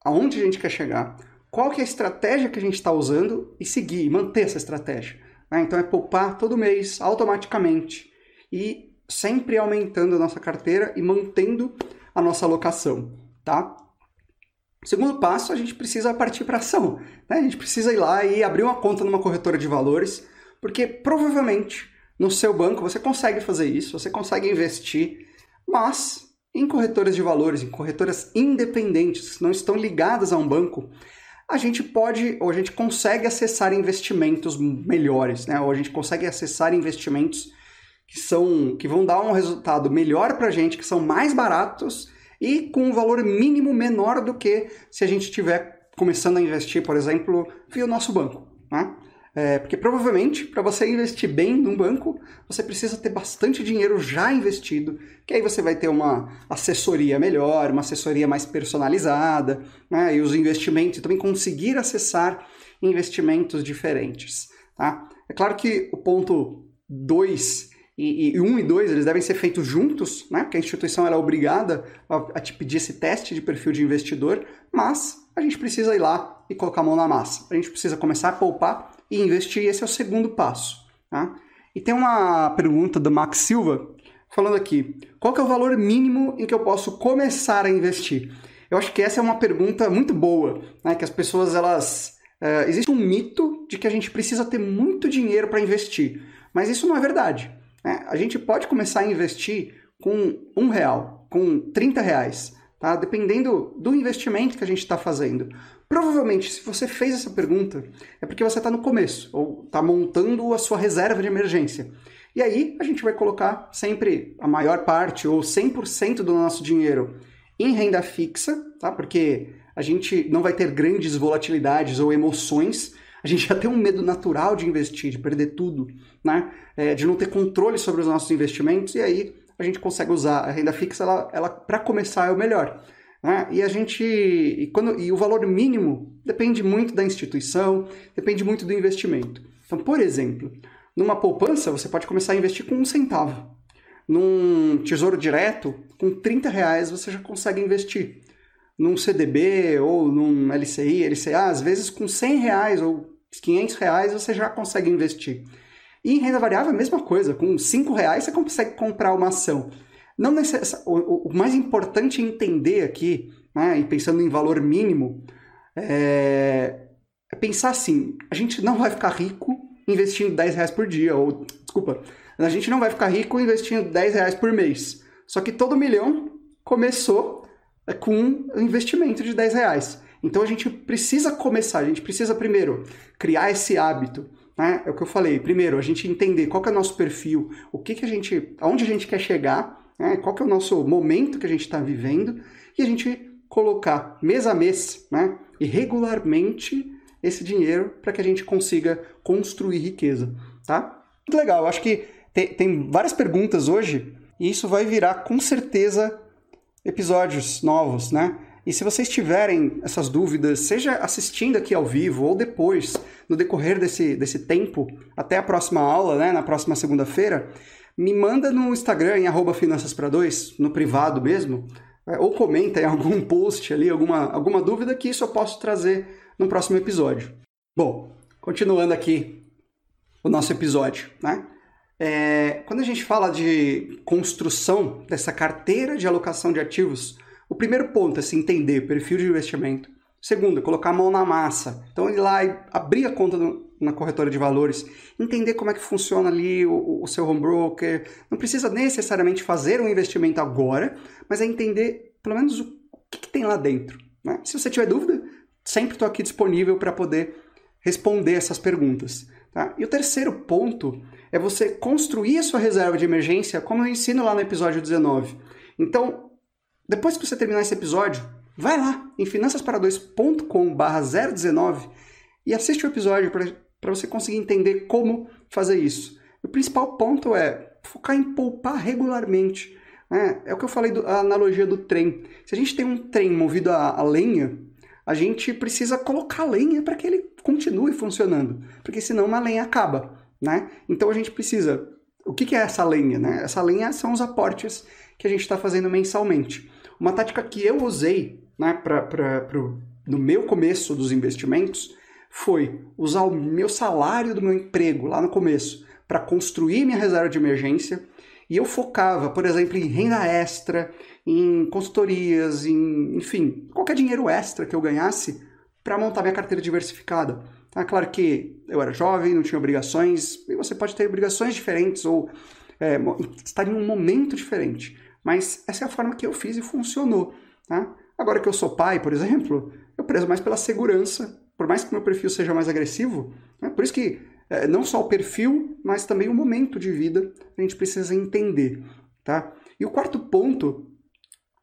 aonde a gente quer chegar, qual que é a estratégia que a gente está usando e seguir, manter essa estratégia. Né? Então é poupar todo mês, automaticamente, e sempre aumentando a nossa carteira e mantendo a nossa alocação. Tá? Segundo passo, a gente precisa partir para ação. Né? A gente precisa ir lá e abrir uma conta numa corretora de valores, porque provavelmente no seu banco você consegue fazer isso, você consegue investir, mas em corretoras de valores, em corretoras independentes, que não estão ligadas a um banco, a gente pode, ou a gente consegue acessar investimentos melhores, né? ou a gente consegue acessar investimentos que são que vão dar um resultado melhor para a gente, que são mais baratos e com um valor mínimo menor do que se a gente estiver começando a investir, por exemplo, via o nosso banco. Né? É, porque provavelmente, para você investir bem num banco, você precisa ter bastante dinheiro já investido, que aí você vai ter uma assessoria melhor, uma assessoria mais personalizada, né? e os investimentos, também conseguir acessar investimentos diferentes. Tá? É claro que o ponto 2 e, 1 um e 2 eles devem ser feitos juntos, né? porque a instituição ela é obrigada a, a te pedir esse teste de perfil de investidor, mas a gente precisa ir lá e colocar a mão na massa. A gente precisa começar a poupar e investir, esse é o segundo passo. Tá? E tem uma pergunta do Max Silva falando aqui: qual é o valor mínimo em que eu posso começar a investir? Eu acho que essa é uma pergunta muito boa, né? que as pessoas elas Uh, existe um mito de que a gente precisa ter muito dinheiro para investir, mas isso não é verdade. Né? A gente pode começar a investir com um real, com 30 reais, tá? dependendo do investimento que a gente está fazendo. Provavelmente, se você fez essa pergunta, é porque você está no começo, ou está montando a sua reserva de emergência. E aí, a gente vai colocar sempre a maior parte, ou 100% do nosso dinheiro em renda fixa, tá? Porque a gente não vai ter grandes volatilidades ou emoções. A gente já tem um medo natural de investir, de perder tudo, né? É, de não ter controle sobre os nossos investimentos, e aí a gente consegue usar a renda fixa, ela, ela para começar é o melhor. Né? E a gente. E, quando, e o valor mínimo depende muito da instituição, depende muito do investimento. Então, por exemplo, numa poupança, você pode começar a investir com um centavo. Num tesouro direto, com 30 reais você já consegue investir. Num CDB ou num LCI, LCA, às vezes com 100 reais ou 500 reais você já consegue investir. E em renda variável, a mesma coisa. Com 5 reais você consegue comprar uma ação. não necess... o, mais importante entender aqui, né, e pensando em valor mínimo, é... é pensar assim: a gente não vai ficar rico investindo 10 reais por dia, ou, desculpa, a gente não vai ficar rico investindo 10 reais por mês. Só que todo milhão começou é, com um investimento de 10 reais. Então a gente precisa começar, a gente precisa primeiro criar esse hábito. Né? É o que eu falei. Primeiro, a gente entender qual é o nosso perfil, o que, que a gente. aonde a gente quer chegar, né? qual que é o nosso momento que a gente está vivendo, e a gente colocar mês a mês né? e regularmente esse dinheiro para que a gente consiga construir riqueza. Tá? Muito legal, eu acho que tem, tem várias perguntas hoje e isso vai virar com certeza episódios novos, né? E se vocês tiverem essas dúvidas, seja assistindo aqui ao vivo ou depois, no decorrer desse, desse tempo, até a próxima aula, né, na próxima segunda-feira, me manda no Instagram, em finanças para dois, no privado mesmo, é, ou comenta em algum post ali, alguma, alguma dúvida, que isso eu posso trazer no próximo episódio. Bom, continuando aqui o nosso episódio, né? É, quando a gente fala de construção dessa carteira de alocação de ativos, o primeiro ponto é se entender perfil de investimento. Segundo, colocar a mão na massa. Então, ir lá e abrir a conta na corretora de valores, entender como é que funciona ali o, o seu home broker. Não precisa necessariamente fazer um investimento agora, mas é entender pelo menos o que, que tem lá dentro. Né? Se você tiver dúvida, sempre estou aqui disponível para poder responder essas perguntas. Tá? E o terceiro ponto é você construir a sua reserva de emergência, como eu ensino lá no episódio 19. Então, depois que você terminar esse episódio, vai lá em finançaspara2.com/019 e assiste o episódio para você conseguir entender como fazer isso. O principal ponto é focar em poupar regularmente. Né? É o que eu falei da analogia do trem. Se a gente tem um trem movido a, a lenha, a gente precisa colocar lenha para que ele continue funcionando, porque senão uma lenha acaba. Né? Então a gente precisa. O que, que é essa lenha? Né? Essa lenha são os aportes que a gente está fazendo mensalmente. Uma tática que eu usei né, pra, pra, pro, no meu começo dos investimentos foi usar o meu salário do meu emprego lá no começo para construir minha reserva de emergência e eu focava, por exemplo, em renda extra, em consultorias, em, enfim, qualquer dinheiro extra que eu ganhasse para montar minha carteira diversificada. É claro que eu era jovem, não tinha obrigações, e você pode ter obrigações diferentes ou é, estar em um momento diferente. Mas essa é a forma que eu fiz e funcionou. Tá? Agora que eu sou pai, por exemplo, eu prezo mais pela segurança, por mais que meu perfil seja mais agressivo. Né? Por isso que é, não só o perfil, mas também o momento de vida a gente precisa entender. Tá? E o quarto ponto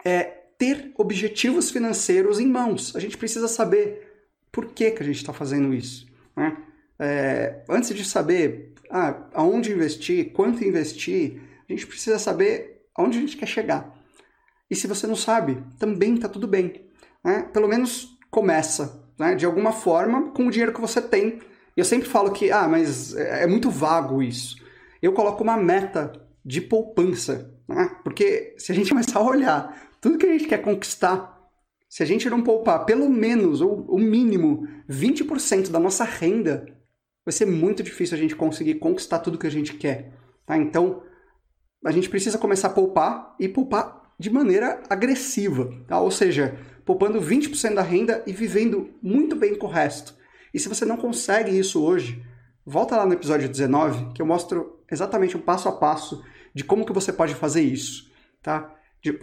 é ter objetivos financeiros em mãos. A gente precisa saber por que, que a gente está fazendo isso. Né? É, antes de saber ah, aonde investir, quanto investir, a gente precisa saber aonde a gente quer chegar. E se você não sabe, também está tudo bem. Né? Pelo menos começa, né? de alguma forma, com o dinheiro que você tem. Eu sempre falo que, ah, mas é, é muito vago isso. Eu coloco uma meta de poupança, né? porque se a gente começar a olhar tudo que a gente quer conquistar, se a gente não poupar pelo menos, ou o mínimo, 20% da nossa renda, vai ser muito difícil a gente conseguir conquistar tudo que a gente quer. Tá? Então, a gente precisa começar a poupar e poupar de maneira agressiva, tá? ou seja, poupando 20% da renda e vivendo muito bem com o resto. E se você não consegue isso hoje, volta lá no episódio 19, que eu mostro exatamente o um passo a passo de como que você pode fazer isso. Tá?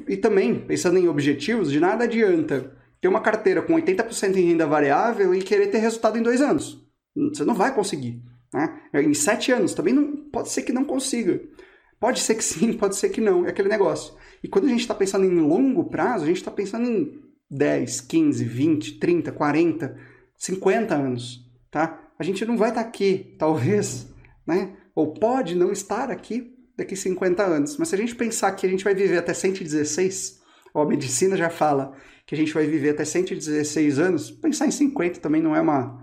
E também, pensando em objetivos, de nada adianta ter uma carteira com 80% em renda variável e querer ter resultado em dois anos. Você não vai conseguir. Né? Em sete anos também não, pode ser que não consiga. Pode ser que sim, pode ser que não, é aquele negócio. E quando a gente está pensando em longo prazo, a gente está pensando em 10, 15, 20, 30, 40, 50 anos, tá? A gente não vai estar tá aqui, talvez, né? Ou pode não estar aqui daqui 50 anos. Mas se a gente pensar que a gente vai viver até 116, ó, a medicina já fala que a gente vai viver até 116 anos, pensar em 50 também não é uma,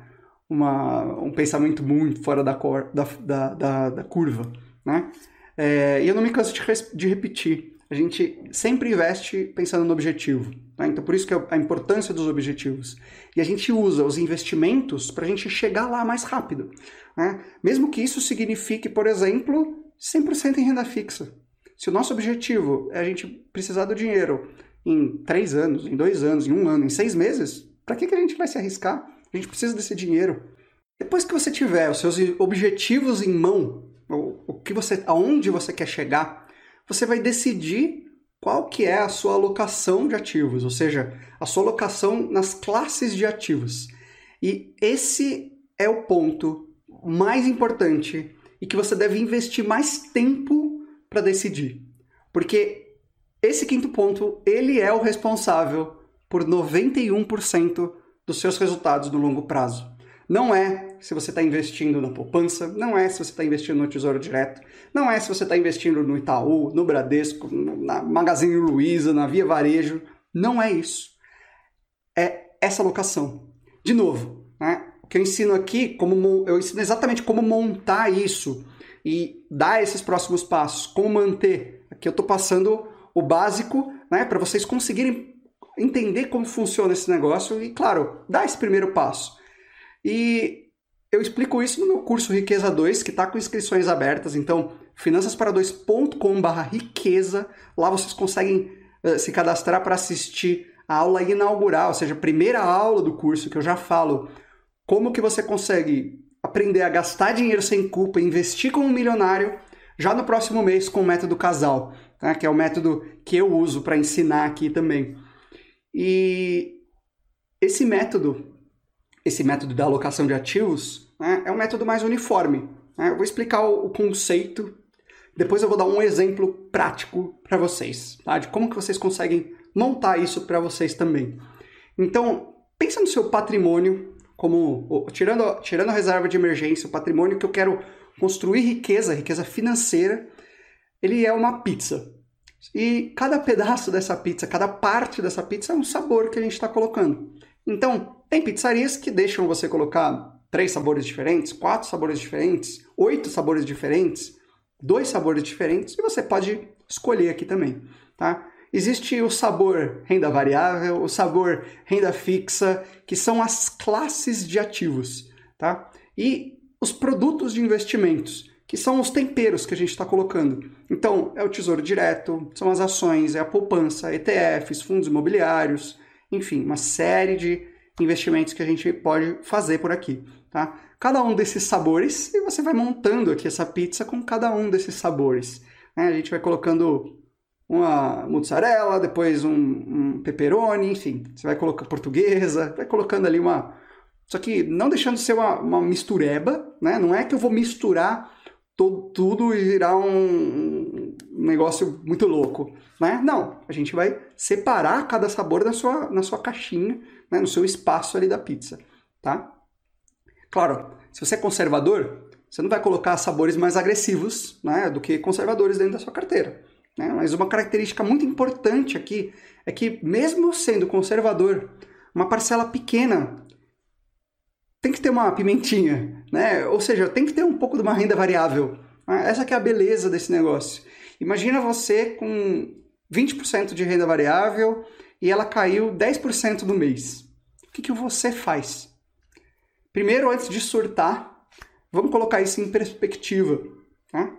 uma, um pensamento muito fora da, cor, da, da, da, da curva, né? É, e eu não me canso de, de, repetir. A gente sempre investe pensando no objetivo. Né? Então, por isso que é a importância dos objetivos. E a gente usa os investimentos para a gente chegar lá mais rápido. Né? Mesmo que isso signifique, por exemplo, 100% em renda fixa. Se o nosso objetivo é a gente precisar do dinheiro em três anos, em dois anos, em um ano, em seis meses, para que, que a gente vai se arriscar? A gente precisa desse dinheiro. Depois que você tiver os seus objetivos em mão, o, o que você, aonde você quer chegar, você vai decidir qual que é a sua alocação de ativos, ou seja, a sua alocação nas classes de ativos. E esse é o ponto mais importante e que você deve investir mais tempo para decidir. Porque esse quinto ponto, ele é o responsável por 91% dos seus resultados no longo prazo. Não é se você está investindo na poupança, não é se você está investindo no Tesouro Direto, não é se você está investindo no Itaú, no Bradesco, na Magazine Luiza, na Via Varejo. Não é isso. É essa alocação. De novo, né? o que eu ensino aqui, como eu ensino exatamente como montar isso e dar esses próximos passos, como manter. Aqui eu estou passando o básico né, para vocês conseguirem entender como funciona esse negócio e, claro, dar esse primeiro passo. E eu explico isso no meu curso Riqueza 2, que está com inscrições abertas. Então, finançaspara2.com.br riqueza. Lá vocês conseguem uh, se cadastrar para assistir a aula inaugural, ou seja, a primeira aula do curso, que eu já falo como que você consegue aprender a gastar dinheiro sem culpa, investir como um milionário já no próximo mês com o método casal, tá? que é o método que eu uso para ensinar aqui também. E esse método esse método da alocação de ativos né, é um método mais uniforme. Né? Eu vou explicar o, o, conceito, depois eu vou dar um exemplo prático para vocês, tá? de como que vocês conseguem montar isso para vocês também. Então, pensa no seu patrimônio, como tirando, tirando a reserva de emergência, o patrimônio que eu quero construir riqueza, riqueza financeira, ele é uma pizza. E cada pedaço dessa pizza, cada parte dessa pizza é um sabor que a gente está colocando. Então, tem pizzarias que deixam você colocar três sabores diferentes, quatro sabores diferentes, oito sabores diferentes, dois sabores diferentes, e você pode escolher aqui também, tá? Existe o sabor renda variável, o sabor renda fixa, que são as classes de ativos, tá? E os produtos de investimentos, que são os temperos que a gente está colocando. Então, é o tesouro direto, são as ações, é a poupança, ETFs, fundos imobiliários, enfim, uma série de investimentos que a gente pode fazer por aqui, tá? Cada um desses sabores, e você vai montando aqui essa pizza com cada um desses sabores. Né? A gente vai colocando uma mozzarella, depois um, um pepperoni, enfim, você vai colocar portuguesa, vai colocando ali uma... Só que não deixando de ser uma, uma mistureba, né? Não é que eu vou misturar todo, tudo e virar um, um negócio muito louco, né? Não, a gente vai separar cada sabor na sua, na sua caixinha, né, no seu espaço ali da pizza, tá? Claro, se você é conservador, você não vai colocar sabores mais agressivos né, do que conservadores dentro da sua carteira. Né? Mas uma característica muito importante aqui é que, mesmo sendo conservador, uma parcela pequena tem que ter uma pimentinha, né? Ou seja, tem que ter um pouco de uma renda variável. Né? Essa é a beleza desse negócio. Imagina você com 20% de renda variável e ela caiu 10% no mês. O que, que você faz? Primeiro, antes de surtar, vamos colocar isso em perspectiva. Tá?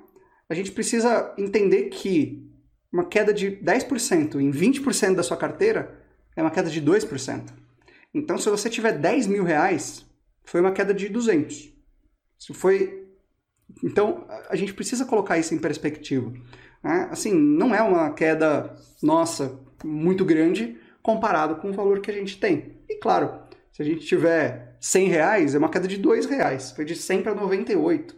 A gente precisa entender que uma queda de 10% em 20% da sua carteira é uma queda de 2%. Então, se você tiver 10 mil reais, foi uma queda de 200. Isso foi... Então, a gente precisa colocar isso em perspectiva. Né? Assim, não é uma queda, nossa, muito grande comparado com o valor que a gente tem. E claro, se a gente tiver 100 reais, é uma queda de 2 reais. Foi de 100 para 98.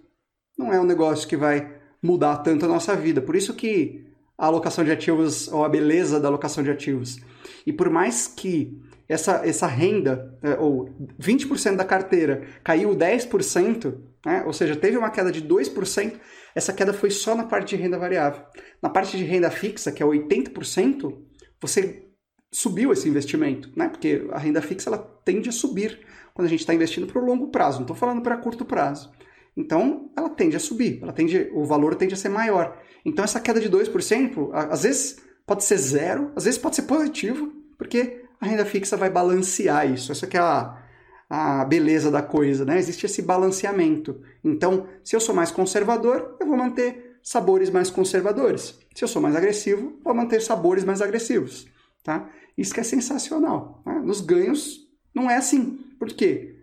Não é um negócio que vai mudar tanto a nossa vida. Por isso que a alocação de ativos, ou a beleza da alocação de ativos. E por mais que essa, essa renda, é, ou 20% da carteira, caiu 10%, né? ou seja, teve uma queda de 2%, essa queda foi só na parte de renda variável. Na parte de renda fixa, que é 80%, você subiu esse investimento, né? Porque a renda fixa ela tende a subir quando a gente está investindo para o longo prazo, não estou falando para curto prazo. Então, ela tende a subir, ela tende, o valor tende a ser maior. Então, essa queda de 2%, às vezes pode ser zero, às vezes pode ser positivo, porque a renda fixa vai balancear isso. Essa é a, a beleza da coisa, né? Existe esse balanceamento. Então, se eu sou mais conservador, eu vou manter sabores mais conservadores. Se eu sou mais agressivo, vou manter sabores mais agressivos. Tá? Isso que é sensacional. Né? Nos ganhos, não é assim. Por quê?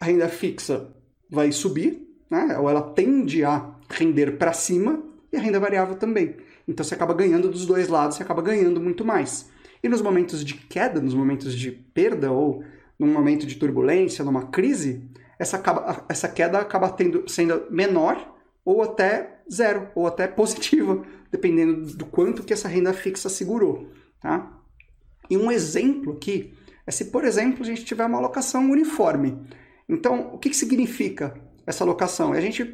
A renda fixa vai subir, né? ou ela tende a render para cima, e a renda variável também. Então você acaba ganhando dos dois lados, você acaba ganhando muito mais. E nos momentos de queda, nos momentos de perda ou num momento de turbulência, numa crise, essa, acaba, essa queda acaba tendo, sendo menor ou até zero, ou até positiva, dependendo do quanto que essa renda fixa segurou. Tá? E um exemplo aqui é se, por exemplo, a gente tiver uma alocação uniforme. Então, o que, que significa essa alocação? É a gente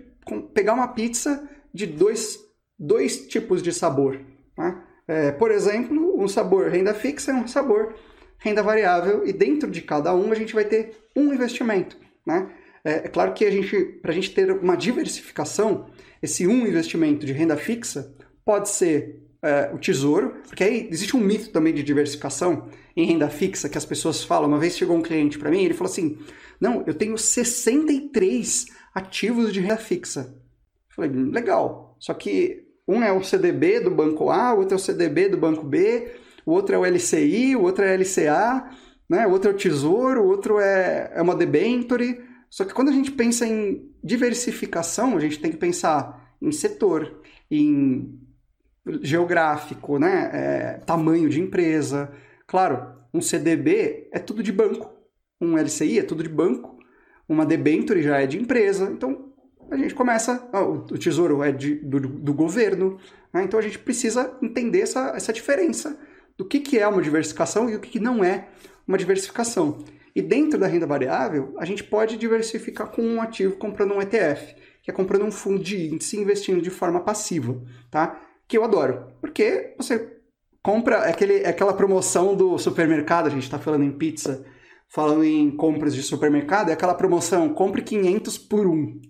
pegar uma pizza de dois, dois tipos de sabor. Tá? É, por exemplo, um sabor renda fixa e um sabor renda variável, e dentro de cada um a gente vai ter um investimento. Né? É, é claro que a gente, para a gente ter uma diversificação, esse um investimento de renda fixa pode ser é, o tesouro, porque aí existe um mito também de diversificação em renda fixa que as pessoas falam. Uma vez chegou um cliente para mim, ele falou assim: Não, eu tenho 63 ativos de renda fixa. Eu falei: Legal, só que um é o CDB do banco A, outro é o CDB do banco B, o outro é o LCI, o outro é LCA, né? o outro é o Tesouro, o outro é, é uma debenture. Só que quando a gente pensa em diversificação, a gente tem que pensar em setor, em geográfico, né? É, tamanho de empresa. Claro, um CDB é tudo de banco, um LCI é tudo de banco, uma debenture já é de empresa. Então a gente começa, o tesouro é de, do, do governo, né? então a gente precisa entender essa, essa diferença do que, que é uma diversificação e o que, que não é uma diversificação. E dentro da renda variável, a gente pode diversificar com um ativo comprando um ETF, que é comprando um fundo de índice investindo de forma passiva, tá? Que eu adoro, porque você compra é aquele, é aquela promoção do supermercado, a gente está falando em pizza, falando em compras de supermercado, é aquela promoção, compre 500 por um,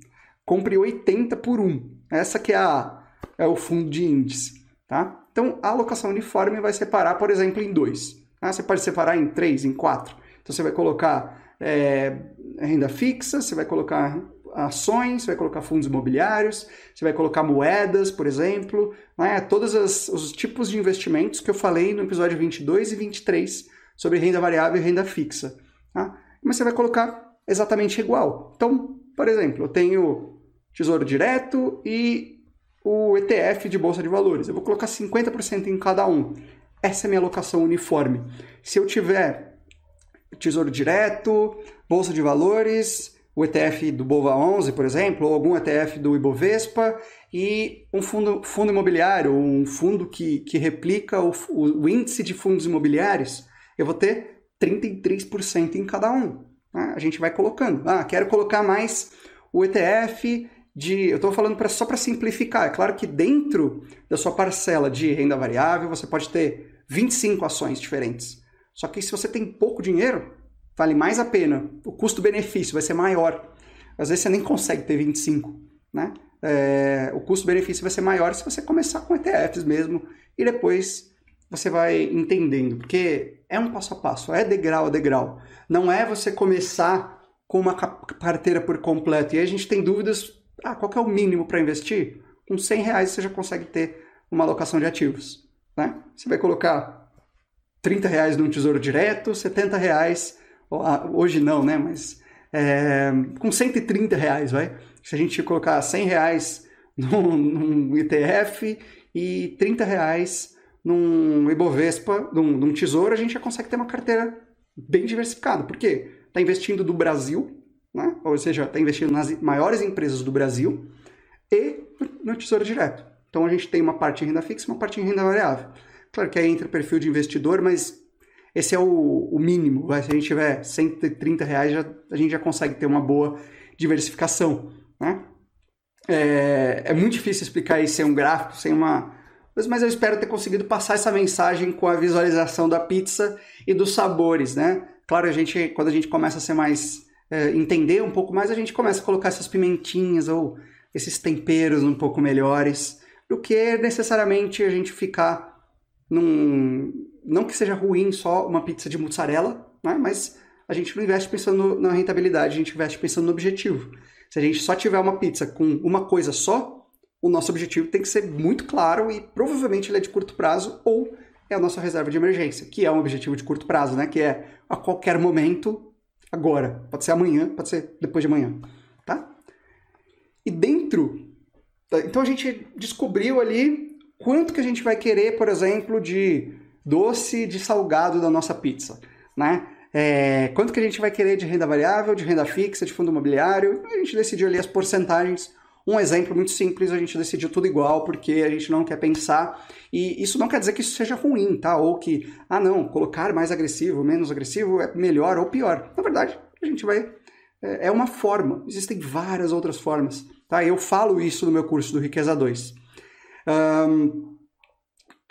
compre 80 por um. Essa que é, a, é o fundo de índice, tá? Então, a alocação uniforme vai separar, por exemplo, em dois. Tá? Você pode separar em três, em quatro. Então, você vai colocar é, renda fixa, você vai colocar ações, você vai colocar fundos imobiliários, você vai colocar moedas, por exemplo, né? todos as, os tipos de investimentos que eu falei no episódio 22 e 23 sobre renda variável e renda fixa. Tá? Mas você vai colocar exatamente igual. Então, por exemplo, eu tenho tesouro direto e o ETF de bolsa de valores. Eu vou colocar 50% em cada um. Essa é a minha alocação uniforme. Se eu tiver tesouro direto, bolsa de valores, o ETF do Bova 11, por exemplo, ou algum ETF do Ibovespa e um fundo, fundo imobiliário, um fundo que, que replica o, o, índice de fundos imobiliários, eu vou ter 33% em cada um. Né? A gente vai colocando. Ah, quero colocar mais o ETF de. Eu estou falando pra, só para simplificar. É claro que dentro da sua parcela de renda variável você pode ter 25 ações diferentes. Só que se você tem pouco dinheiro, vale mais a pena. O custo-benefício vai ser maior. Às vezes você nem consegue ter 25. Né? É, o custo-benefício vai ser maior se você começar com ETFs mesmo e depois você vai entendendo, porque é um passo a passo, é degrau a degrau. Não é você começar com uma carteira por completo. E aí a gente tem dúvidas ah, qual é o mínimo para investir? Com 100 reais você já consegue ter uma alocação de ativos. Né? Você vai colocar 30 reais num tesouro direto, 70 reais, ah, hoje não, né? Mas é, com 130 reais, vai. Se a gente colocar 100 reais num, num ETF e 30 reais num Ibovespa, num, num tesouro, a gente já consegue ter uma carteira bem diversificada. Por quê? Está investindo do Brasil, né? ou seja, está investindo nas maiores empresas do Brasil e no Tesouro Direto. Então a gente tem uma parte em renda fixa e uma parte em renda variável. Claro que aí entra o perfil de investidor, mas esse é o, o mínimo. Se a gente tiver 130 reais, já, a gente já consegue ter uma boa diversificação. Né? É, é muito difícil explicar isso sem um gráfico, sem uma. Mas eu espero ter conseguido passar essa mensagem com a visualização da pizza e dos sabores, né? Claro, a gente, quando a gente começa a ser mais é, entender um pouco mais, a gente começa a colocar essas pimentinhas ou esses temperos um pouco melhores, do que necessariamente a gente ficar num. Não que seja ruim só uma pizza de mussarela, né? mas a gente não investe pensando na rentabilidade, a gente investe pensando no objetivo. Se a gente só tiver uma pizza com uma coisa só, o nosso objetivo tem que ser muito claro e provavelmente ele é de curto prazo ou é a nossa reserva de emergência, que é um objetivo de curto prazo, né? Que é a qualquer momento, agora. Pode ser amanhã, pode ser depois de amanhã, tá? E dentro... Então a gente descobriu ali quanto que a gente vai querer, por exemplo, de doce de salgado da nossa pizza, né? É, quanto que a gente vai querer de renda variável, de renda fixa, de fundo imobiliário. A gente decidiu ali as porcentagens. Um exemplo muito simples, a gente decidiu tudo igual, porque a gente não quer pensar. E isso não quer dizer que isso seja ruim, tá? Ou que, ah, não, colocar mais agressivo, menos agressivo é melhor ou pior. Na verdade, a gente vai. É, é uma forma. Existem várias outras formas, tá? Eu falo isso no meu curso do Riqueza 2. Um,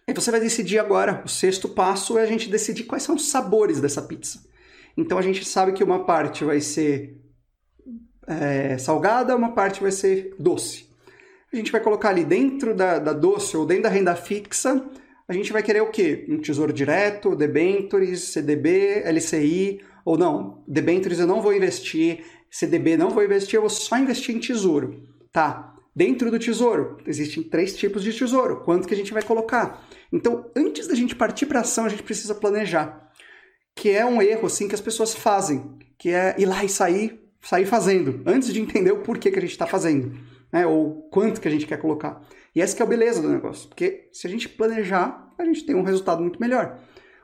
e você vai decidir agora. O sexto passo é a gente decidir quais são os sabores dessa pizza. Então a gente sabe que uma parte vai ser é, salgada, uma parte vai ser doce. A gente vai colocar ali dentro da, da, doce ou dentro da renda fixa, a gente vai querer o quê? Um tesouro direto, debentures, CDB, LCI, ou não, debentures eu não vou investir, CDB não vou investir, eu vou só investir em tesouro. Tá, dentro do tesouro, existem três tipos de tesouro, quanto que a gente vai colocar? Então, antes da gente partir para ação, a gente precisa planejar que é um erro assim que as pessoas fazem, que é ir lá e sair, sair fazendo, antes de entender o porquê que a gente está fazendo, né? Ou quanto que a gente quer colocar. E essa é a beleza do negócio, porque se a gente planejar, a gente tem um resultado muito melhor.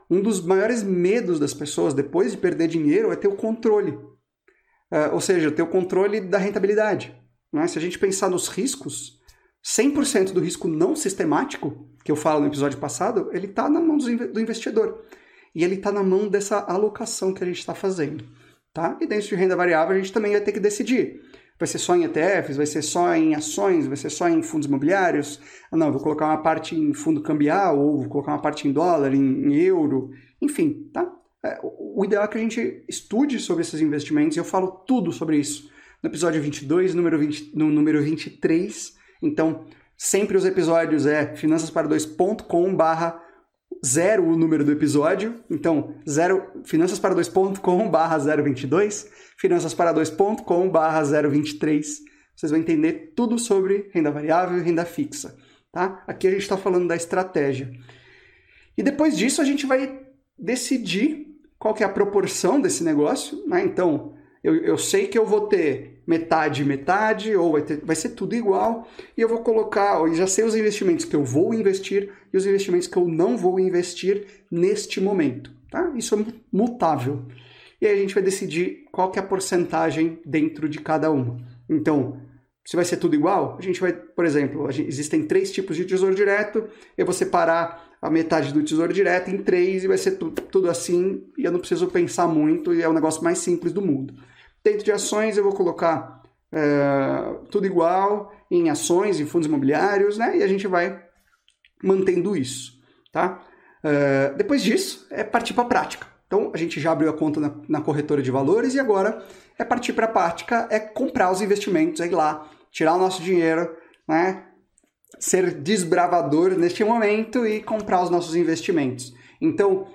Um dos maiores medos das pessoas depois de perder dinheiro é ter o controle, uh, ou seja, ter o controle da rentabilidade. Né? Se a gente pensar nos riscos, 100% do risco não sistemático, que eu falo no episódio passado, ele está na mão do investidor e ele está na mão dessa alocação que a gente está fazendo. Tá? E dentro de renda variável a gente também vai ter que decidir. Vai ser só em ETFs, vai ser só em ações, vai ser só em fundos imobiliários? Ah, não, vou colocar uma parte em fundo cambial, ou vou colocar uma parte em dólar, em, em euro, enfim, tá? É, o ideal é que a gente estude sobre esses investimentos e eu falo tudo sobre isso no episódio 22, número 20, no número 23. Então, sempre os episódios é finançaspara2.com barra zero o número do episódio, então zero, finançaspara2.com barra 022, finançaspara2.com barra 023, vocês vão entender tudo sobre renda variável e renda fixa, tá? Aqui a gente está falando da estratégia. E depois disso a gente vai decidir qual que é a proporção desse negócio, né? Então, eu, eu sei que eu vou ter metade, metade, ou vai, ter, vai ser tudo igual, e eu vou colocar, eu já sei os investimentos que eu vou investir e os investimentos que eu não vou investir neste momento. Tá? Isso é mutável. E aí a gente vai decidir qual que é a porcentagem dentro de cada uma. Então, se vai ser tudo igual, a gente vai, por exemplo, gente, existem três tipos de tesouro direto, eu vou separar a metade do tesouro direto em três e vai ser tudo, tudo assim, e eu não preciso pensar muito, e é o negócio mais simples do mundo. Dentro de ações eu vou colocar é, tudo igual em ações, em fundos imobiliários, né? E a gente vai mantendo isso, tá? É, depois disso, é partir para a prática. Então, a gente já abriu a conta na, na corretora de valores e agora é partir para a prática, é comprar os investimentos, é ir lá, tirar o nosso dinheiro, né? Ser desbravador neste momento e comprar os nossos investimentos. Então,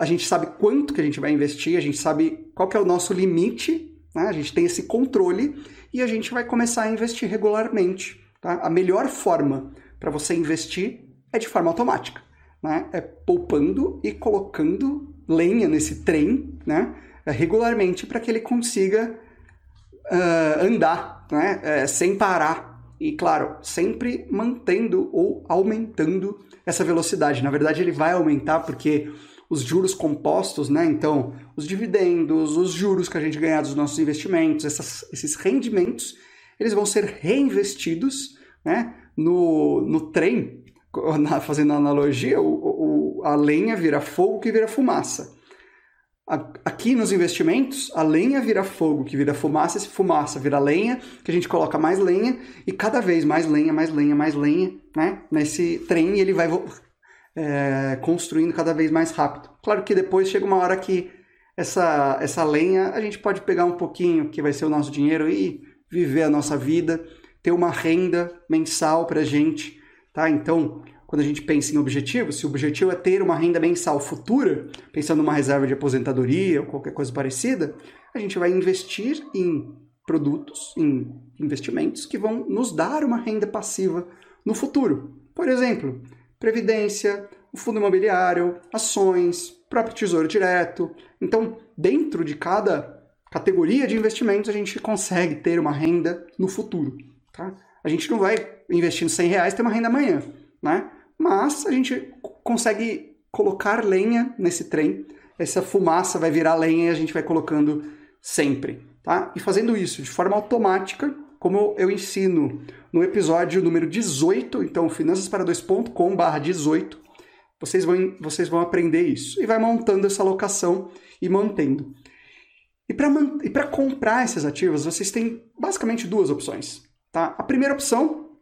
a gente sabe quanto que a gente vai investir, a gente sabe qual que é o nosso limite, né? a gente tem esse controle e a gente vai começar a investir regularmente. Tá? A melhor forma para você investir é de forma automática. Né? É poupando e colocando lenha nesse trem né? É regularmente para que ele consiga uh, andar né? É, sem parar. E, claro, sempre mantendo ou aumentando essa velocidade. Na verdade, ele vai aumentar porque os juros compostos, né? Então, os dividendos, os juros que a gente ganhar dos nossos investimentos, essas, esses rendimentos, eles vão ser reinvestidos, né? No, no trem, na, fazendo analogia, o, o, a lenha vira fogo que vira fumaça. Aqui nos investimentos, a lenha vira fogo, que vira fumaça, esse fumaça vira lenha, que a gente coloca mais lenha, e cada vez mais lenha, mais lenha, mais lenha, né? Nesse trem, ele vai é, construindo cada vez mais rápido. Claro que depois chega uma hora que essa, essa lenha a gente pode pegar um pouquinho, que vai ser o nosso dinheiro, e viver a nossa vida, ter uma renda mensal para a gente, tá? Então, quando a gente pensa em objetivo, se o objetivo é ter uma renda mensal futura, pensando numa reserva de aposentadoria ou qualquer coisa parecida, a gente vai investir em produtos, em investimentos que vão nos dar uma renda passiva no futuro. Por exemplo, previdência, o fundo imobiliário, ações, próprio tesouro direto. Então, dentro de cada categoria de investimentos, a gente consegue ter uma renda no futuro. Tá? A gente não vai investindo 100 reais ter uma renda amanhã, né? Mas a gente consegue colocar lenha nesse trem. Essa fumaça vai virar lenha e a gente vai colocando sempre, tá? E fazendo isso de forma automática, como eu ensino no episódio número 18, então finançaspara2.com/18, vocês vão, vocês vão aprender isso. E vai montando essa alocação e mantendo. E para comprar esses ativos, vocês têm basicamente duas opções. Tá? A primeira opção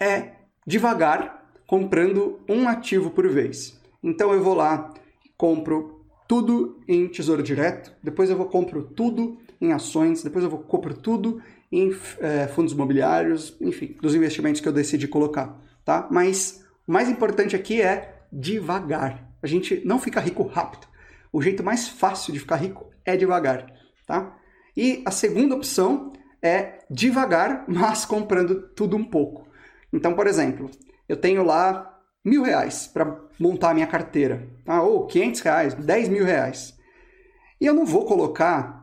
é devagar, comprando um ativo por vez. Então eu vou lá, compro tudo em tesouro direto, depois eu vou compro tudo em ações, depois eu vou compro tudo em é, fundos imobiliários, enfim, dos investimentos que eu decidi colocar, tá? Mas o mais importante aqui é devagar. A gente não fica rico rápido. O jeito mais fácil de ficar rico é devagar, tá? E a segunda opção é devagar, mas comprando tudo um pouco. Então, por exemplo, eu tenho lá mil reais para montar a minha carteira, tá? ou 500 reais, 10 mil reais. E eu não vou colocar,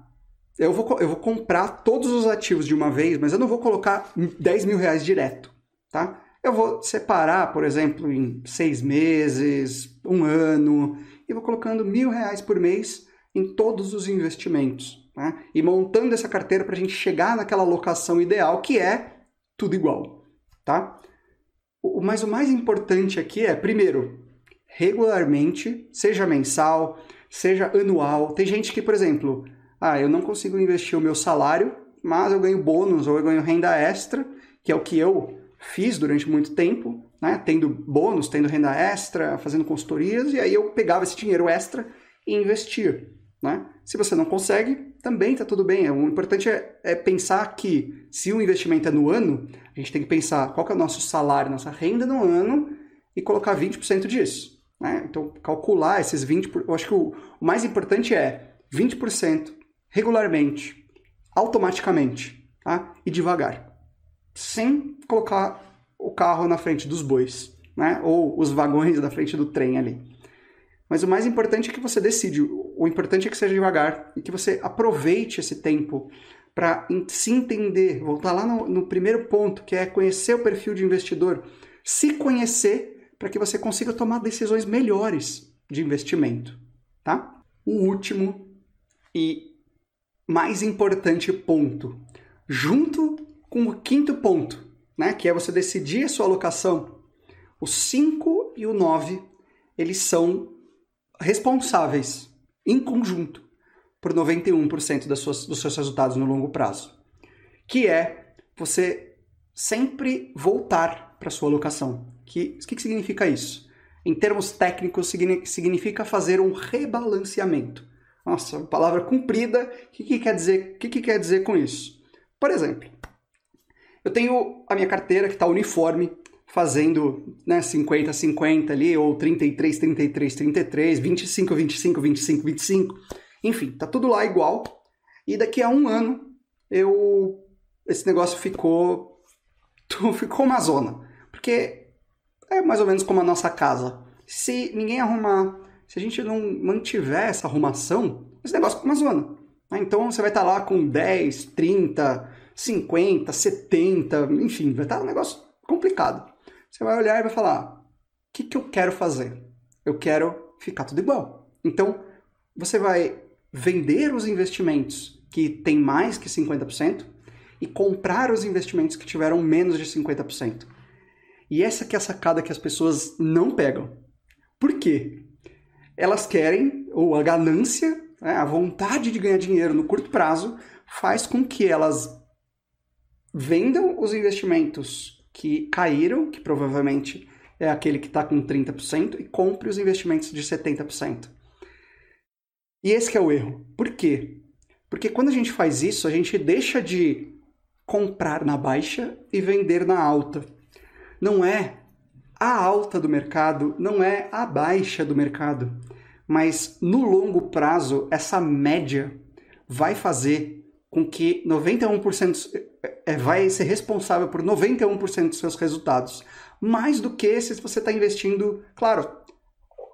eu vou, eu vou comprar todos os ativos de uma vez, mas eu não vou colocar 10 mil reais direto, tá? Eu vou separar, por exemplo, em seis meses, um ano, e vou colocando mil reais por mês em todos os investimentos. Né? E montando essa carteira para a gente chegar naquela alocação ideal, que é tudo igual. Tá? O, mas o mais importante aqui é, primeiro, regularmente, seja mensal, seja anual. Tem gente que, por exemplo, ah, eu não consigo investir o meu salário, mas eu ganho bônus ou eu ganho renda extra, que é o que eu fiz durante muito tempo, né? tendo bônus, tendo renda extra, fazendo consultorias, e aí eu pegava esse dinheiro extra e investia. Né? Se você não consegue, também está tudo bem. O importante é, é, pensar que se o investimento é no ano, a gente tem que pensar qual que é o nosso salário, nossa renda no ano e colocar 20% disso. Né? Então, calcular esses 20%. Eu acho que o, o mais importante é 20% regularmente, automaticamente tá? e devagar sem colocar o carro na frente dos bois, né? Ou os vagões na frente do trem ali. Mas o mais importante é que você decide. O importante é que seja devagar e que você aproveite esse tempo para se entender. Voltar lá no, no primeiro ponto, que é conhecer o perfil de investidor. Se conhecer para que você consiga tomar decisões melhores de investimento, tá? O último e mais importante ponto. Junto com o quinto ponto, né, que é você decidir a sua alocação. O 5 e o 9, eles são responsáveis, em conjunto, por 91% das suas, dos seus resultados no longo prazo. Que é você sempre voltar para sua alocação. Que, o que, que significa isso? Em termos técnicos, significa fazer um rebalanceamento. Nossa, palavra comprida. O que, que, quer dizer? que, que quer dizer com isso? Por exemplo, eu tenho a minha carteira que está uniforme, fazendo né, 50, 50 ali, ou 33, 33, 33, 25, 25, 25, 25. Enfim, tá tudo lá igual. E daqui a um ano, eu esse negócio ficou ficou uma zona. Porque é mais ou menos como a nossa casa. Se ninguém arrumar, se a gente não mantiver essa arrumação, esse negócio fica uma zona. Né? Então você vai estar lá com 10, 30, 50, 70, enfim, vai estar um negócio complicado. Você vai olhar e vai falar: o que, que eu quero fazer? Eu quero ficar tudo igual. Então, você vai vender os investimentos que têm mais que 50% e comprar os investimentos que tiveram menos de 50%. E essa que é a sacada que as pessoas não pegam. Por quê? Elas querem, ou a ganância, né, a vontade de ganhar dinheiro no curto prazo, faz com que elas vendam os investimentos que caíram, que provavelmente é aquele que está com 30%, e compre os investimentos de 70%. E esse é o erro. Por quê? Porque quando a gente faz isso, a gente deixa de comprar na baixa e vender na alta. Não é a alta do mercado, não é a baixa do mercado. Mas no longo prazo, essa média vai fazer com que 91% é, vai ser responsável por 91% dos seus resultados. Mais do que se você está investindo, claro,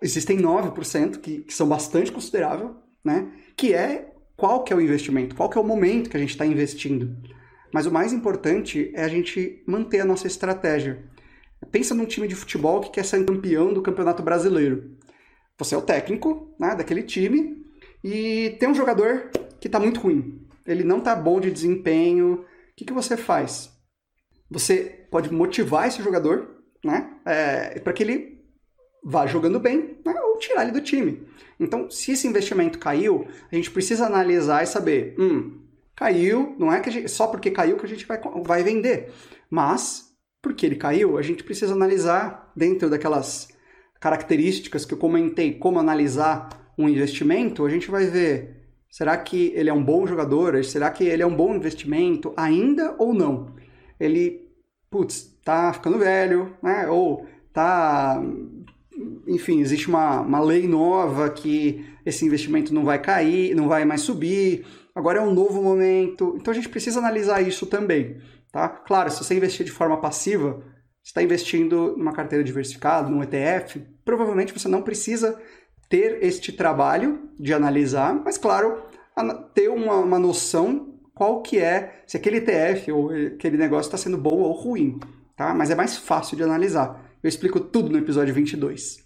existem 9% que, que são bastante considerável, né? Que é qual que é o investimento, qual que é o momento que a gente está investindo. Mas o mais importante é a gente manter a nossa estratégia. Pensa num time de futebol que quer ser campeão do Campeonato Brasileiro. Você é o técnico né, daquele time e tem um jogador que está muito ruim. Ele não está bom de desempenho. O que, que você faz? Você pode motivar esse jogador né, é, para que ele vá jogando bem né, ou tirar ele do time. Então, se esse investimento caiu, a gente precisa analisar e saber, hum, Caiu, não é que gente, só porque caiu que a gente vai, vai vender, mas porque ele caiu, a gente precisa analisar dentro daquelas características que eu comentei, como analisar um investimento, a gente vai ver, será que ele é um bom jogador? Será que ele é um bom investimento ainda ou não? Ele, putz, tá ficando velho, né? Ou tá enfim, existe uma, uma lei nova que esse investimento não vai cair, não vai mais subir, agora é um novo momento. Então a gente precisa analisar isso também. Tá? Claro, se você investir de forma passiva, você está investindo numa carteira diversificada, num ETF, provavelmente você não precisa ter este trabalho de analisar, mas claro, ter uma, uma noção qual que é, se aquele ETF ou aquele negócio está sendo bom ou ruim. Tá? Mas é mais fácil de analisar. Eu explico tudo no episódio 22.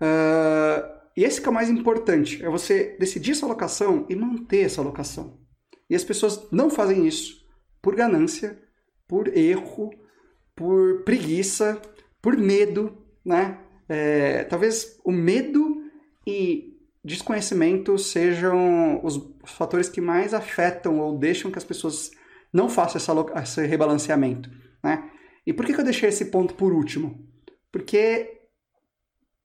Uh, e esse que é o mais importante, é você decidir essa alocação e manter essa alocação. E as pessoas não fazem isso por ganância, por erro, por preguiça, por medo, né? É, talvez o medo e desconhecimento sejam os fatores que mais afetam ou deixam que as pessoas não façam essa, esse rebalanceamento, né? E por que, que eu deixei esse ponto por último? Porque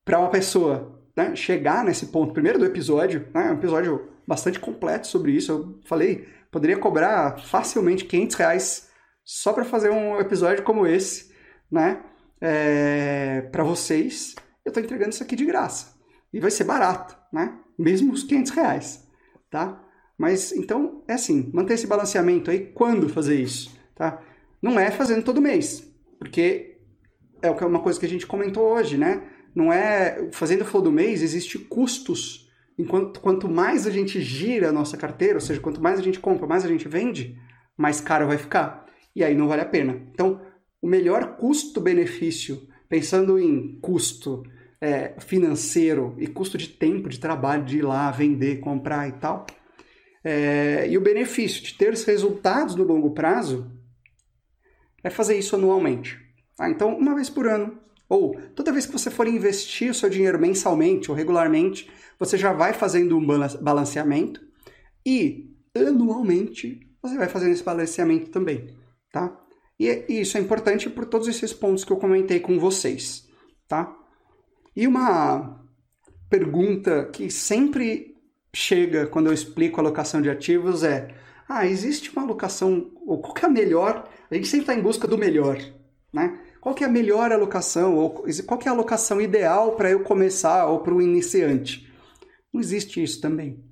para uma pessoa né, chegar nesse ponto, primeiro do episódio, né, um episódio bastante completo sobre isso. Eu falei, poderia cobrar facilmente 500 reais só para fazer um episódio como esse, né? É, para vocês, eu estou entregando isso aqui de graça. E vai ser barato, né? Mesmo os 500 reais, tá? Mas, então, é assim, manter esse balanceamento aí, quando fazer isso, tá? Não é fazendo todo mês, porque é uma coisa que a gente comentou hoje, né? não é fazendo flow do mês existe custos enquanto quanto mais a gente gira a nossa carteira ou seja quanto mais a gente compra mais a gente vende mais caro vai ficar e aí não vale a pena então o melhor custo-benefício pensando em custo é, financeiro e custo de tempo de trabalho de ir lá vender comprar e tal é, e o benefício de ter os resultados no longo prazo é fazer isso anualmente tá? então uma vez por ano ou toda vez que você for investir o seu dinheiro mensalmente ou regularmente, você já vai fazendo um balanceamento e anualmente você vai fazendo esse balanceamento também, tá? E, isso é importante por todos esses pontos que eu comentei com vocês, tá? E uma pergunta que sempre chega quando eu explico alocação de ativos é: ah, existe uma alocação, ou qual que é a melhor? A gente sempre está em busca do melhor, né? Qual que é a melhor alocação? Ou qual que é a alocação ideal para eu começar ou para o iniciante? Não existe isso também.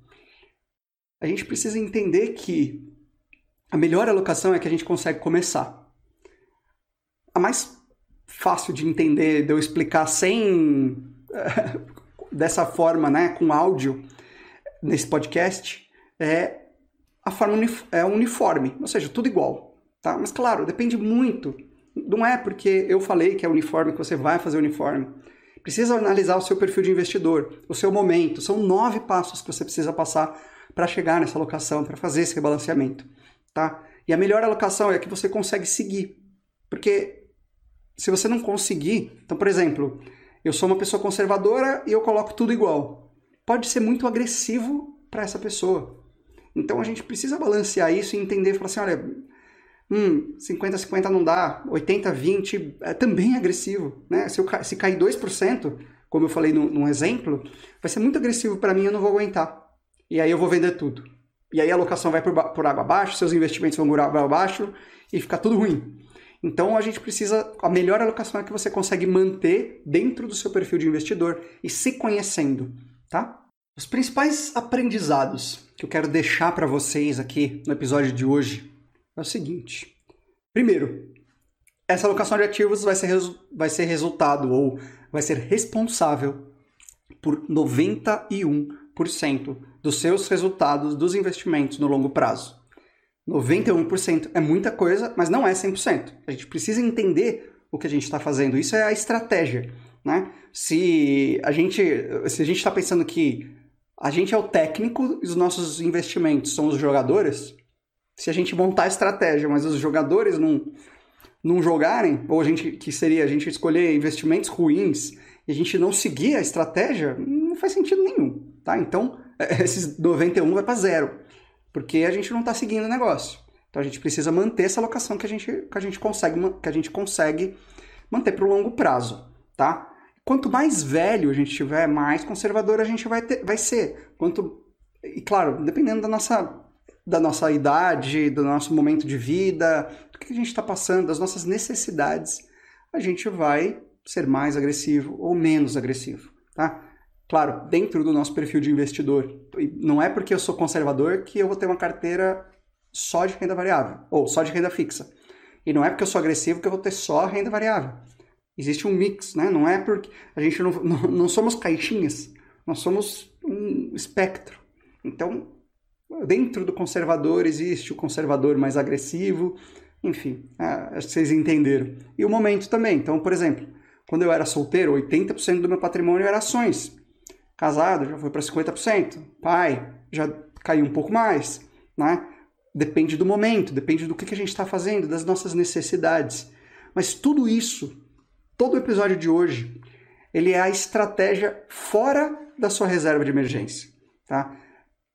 A gente precisa entender que a melhor alocação é que a gente consegue começar. A mais fácil de entender, de eu explicar sem dessa forma, né, com áudio nesse podcast, é a forma é uniforme, ou seja, tudo igual, tá? Mas claro, depende muito não é porque eu falei que é uniforme que você vai fazer uniforme. Precisa analisar o seu perfil de investidor, o seu momento. São nove passos que você precisa passar para chegar nessa alocação, para fazer esse rebalanceamento. Tá? E a melhor alocação é a que você consegue seguir. Porque se você não conseguir, então, por exemplo, eu sou uma pessoa conservadora e eu coloco tudo igual. Pode ser muito agressivo para essa pessoa. Então a gente precisa balancear isso e entender, falar assim, olha, hum, 50-50 não dá, 80-20 é também agressivo, né? Se, eu, se cair 2%, como eu falei no, num exemplo, vai ser muito agressivo para mim, eu não vou aguentar. E aí eu vou vender tudo. E aí a alocação vai por, por água abaixo, seus investimentos vão por água abaixo e fica tudo ruim. Então a gente precisa, a melhor alocação é que você consegue manter dentro do seu perfil de investidor e se conhecendo, tá? Os principais aprendizados que eu quero deixar para vocês aqui no episódio de hoje é o seguinte. Primeiro, essa alocação de ativos vai ser, vai ser resultado ou vai ser responsável por 91% dos seus resultados dos investimentos no longo prazo. 91% é muita coisa, mas não é 100%. A gente precisa entender o que a gente está fazendo. Isso é a estratégia. Né? Se a gente se a gente está pensando que a gente é o técnico e os nossos investimentos são os jogadores, se a gente montar a estratégia, mas os jogadores não, não jogarem, ou a gente que seria a gente escolher investimentos ruins e a gente não seguir a estratégia, não faz sentido nenhum, tá? Então, esses 91 vai para zero, porque a gente não está seguindo o negócio. Então a gente precisa manter essa alocação que a gente, que a gente consegue que a gente consegue manter para o longo prazo, tá? Quanto mais velho a gente tiver, mais conservador a gente vai, ter, vai ser. Quanto e claro, dependendo da nossa da nossa idade, do nosso momento de vida, do que a gente está passando, das nossas necessidades, a gente vai ser mais agressivo ou menos agressivo, tá? Claro, dentro do nosso perfil de investidor. Não é porque eu sou conservador que eu vou ter uma carteira só de renda variável ou só de renda fixa. E não é porque eu sou agressivo que eu vou ter só renda variável. Existe um mix, né? Não é porque a gente não, não, não somos caixinhas, nós somos um espectro. Então, dentro do conservador existe o conservador mais agressivo, enfim, acho que vocês entenderam. E o momento também. Então, por exemplo, quando eu era solteiro, 80% do meu patrimônio era ações. Casado, já foi para 50%. Pai, já caiu um pouco mais, né? Depende do momento, depende do que, a gente está fazendo, das nossas necessidades. Mas tudo isso todo o episódio de hoje, ele é a estratégia fora da sua reserva de emergência, tá?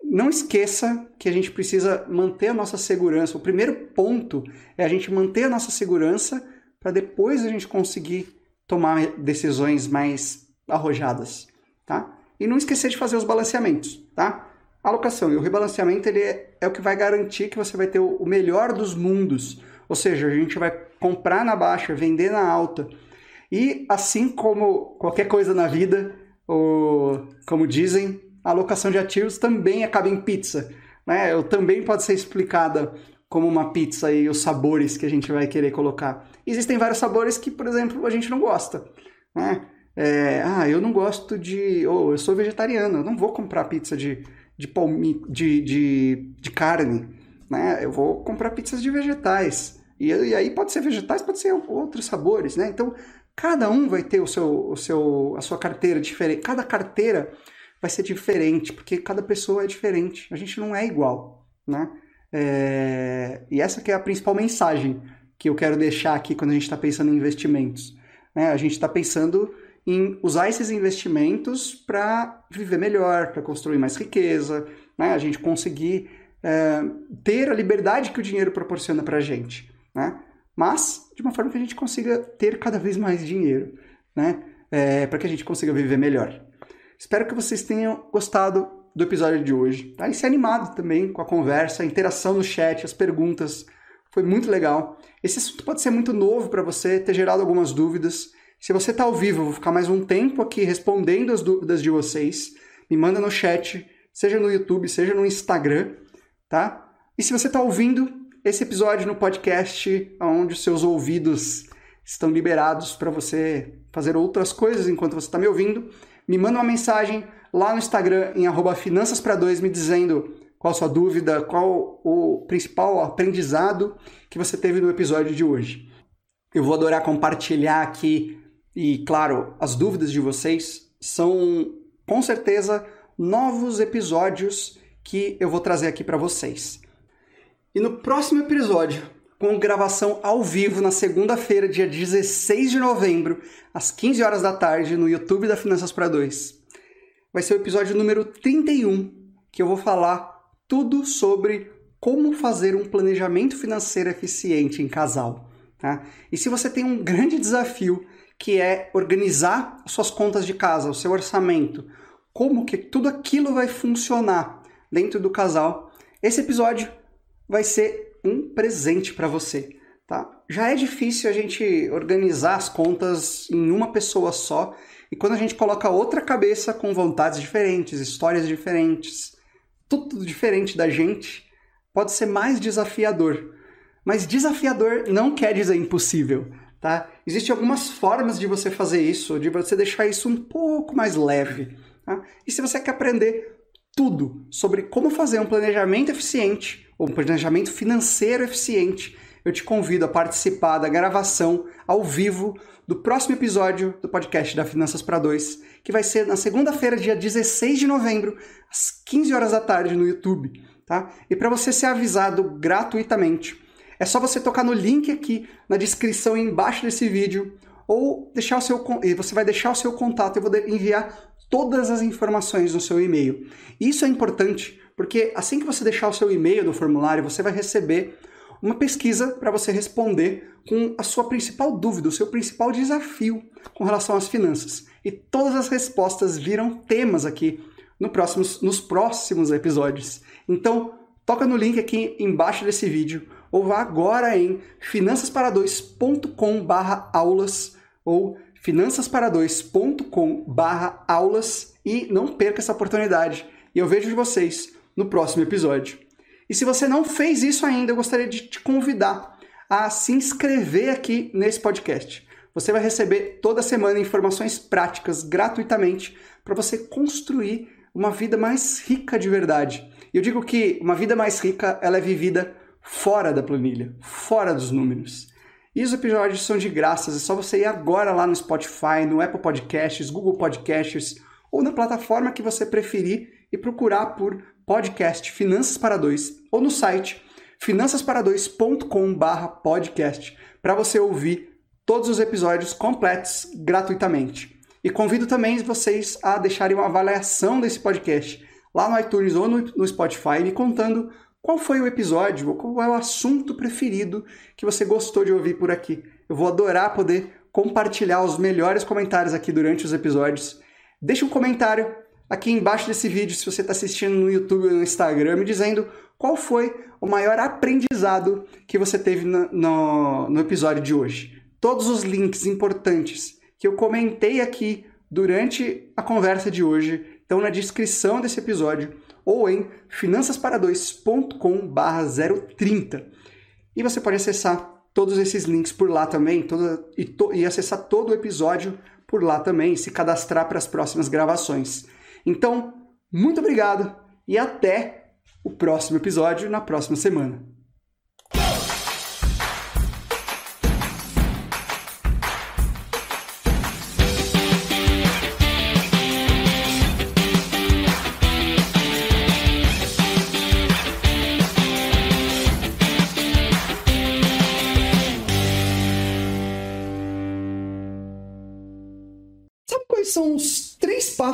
Não esqueça que a gente precisa manter a nossa segurança. O primeiro ponto é a gente manter a nossa segurança para depois a gente conseguir tomar decisões mais arrojadas, tá? E não esquecer de fazer os balanceamentos, tá? A alocação e o rebalanceamento ele é, é o que vai garantir que você vai ter o melhor dos mundos. Ou seja, a gente vai comprar na baixa, vender na alta e assim como qualquer coisa na vida, ou, como dizem, a alocação de ativos também acaba em pizza. Né? Ou também pode ser explicada como uma pizza e os sabores que a gente vai querer colocar. Existem vários sabores que, por exemplo, a gente não gosta. Né? É, ah, eu não gosto de. Ou eu sou vegetariano, eu não vou comprar pizza de, de, palmi, de, de, de carne. Né? Eu vou comprar pizzas de vegetais. E, e, aí pode ser vegetais, pode ser outros sabores, né? Então, Cada um vai ter o seu, o seu, a sua carteira diferente. Cada carteira vai ser diferente, porque cada pessoa é diferente. A gente não é igual, né? É... E essa que é a principal mensagem que eu quero deixar aqui quando a gente está pensando em investimentos. Né? A gente está pensando em usar esses investimentos para viver melhor, para construir mais riqueza, né? a gente conseguir é, ter a liberdade que o dinheiro proporciona para a gente. Né? mas de uma forma que a gente consiga ter cada vez mais dinheiro, né? É, para que a gente consiga viver melhor. Espero que vocês tenham gostado do episódio de hoje, tá? E se animado também com a conversa, a interação no chat, as perguntas. Foi muito legal. Esse assunto pode ser muito novo para você, ter gerado algumas dúvidas. Se você está ao vivo, eu vou ficar mais um tempo aqui respondendo as dúvidas de vocês. Me manda no chat, seja no YouTube, seja no Instagram, tá? E se você está ouvindo, esse episódio no podcast, onde os seus ouvidos estão liberados para você fazer outras coisas enquanto você está me ouvindo, me manda uma mensagem lá no Instagram em finanças para dois me dizendo qual a sua dúvida, qual o principal aprendizado que você teve no episódio de hoje. Eu vou adorar compartilhar aqui e, claro, as dúvidas de vocês são com certeza novos episódios que eu vou trazer aqui para vocês. E no próximo episódio, com gravação ao vivo na segunda-feira, dia 16 de novembro, às 15 horas da tarde, no YouTube da Finanças para Dois. Vai ser o episódio número 31, que eu vou falar tudo sobre como fazer um planejamento financeiro eficiente em casal. Tá? E se você tem um grande desafio, que é organizar suas contas de casa, o seu orçamento, como que tudo aquilo vai funcionar dentro do casal, esse episódio vai ser um presente para você, tá? já é difícil a gente organizar as contas em uma pessoa só. E quando a gente coloca outra cabeça com vontades diferentes, histórias diferentes, tudo diferente da gente, pode ser mais desafiador. Mas desafiador não quer dizer impossível, tá? Existem algumas formas de você fazer isso, de você deixar isso um pouco mais leve. Tá? E se você quer aprender tudo sobre como fazer um planejamento eficiente, ou um planejamento financeiro eficiente, eu te convido a participar da gravação ao vivo do próximo episódio do podcast da Finanças para Dois, que vai ser na segunda-feira, dia 16 de novembro, às 15 horas da tarde no YouTube, tá? E para você ser avisado gratuitamente, é só você tocar no link aqui na descrição embaixo desse vídeo ou deixar o seu você vai deixar o seu contato, eu vou enviar todas as informações no seu e-mail. Isso é importante porque assim que você deixar o seu e-mail no formulário, você vai receber uma pesquisa para você responder com a sua principal dúvida, o seu principal desafio com relação às finanças. E todas as respostas viram temas aqui no próximos, nos próximos episódios. Então, toca no link aqui embaixo desse vídeo ou vá agora em finançaspara2.com/aulas ou finançaspara2.com/aulas e não perca essa oportunidade. E eu vejo vocês no próximo episódio. E se você não fez isso ainda, eu gostaria de te convidar a se inscrever aqui nesse podcast. Você vai receber toda semana informações práticas gratuitamente para você construir uma vida mais rica de verdade. Eu digo que uma vida mais rica ela é vivida fora da planilha, fora dos números. E os episódios são de graças, é só você ir agora lá no Spotify, no Apple Podcasts, Google Podcasts ou na plataforma que você preferir e procurar por podcast Finanças para Dois ou no site finançaspara2.com/podcast para você ouvir todos os episódios completos gratuitamente. E convido também vocês a deixarem uma avaliação desse podcast lá no iTunes ou no Spotify, me contando qual foi o episódio ou qual é o assunto preferido que você gostou de ouvir por aqui. Eu vou adorar poder compartilhar os melhores comentários aqui durante os episódios. Deixe um comentário aqui embaixo desse vídeo, se você está assistindo no YouTube ou no Instagram, me dizendo qual foi o maior aprendizado que você teve no, no, no episódio de hoje. Todos os links importantes que eu comentei aqui durante a conversa de hoje estão na descrição desse episódio ou em finançaspara2.com/030. E você pode acessar todos esses links por lá também e, to, e acessar todo o episódio por lá também, se cadastrar para as próximas gravações. Então, muito obrigado e até o próximo episódio na próxima semana.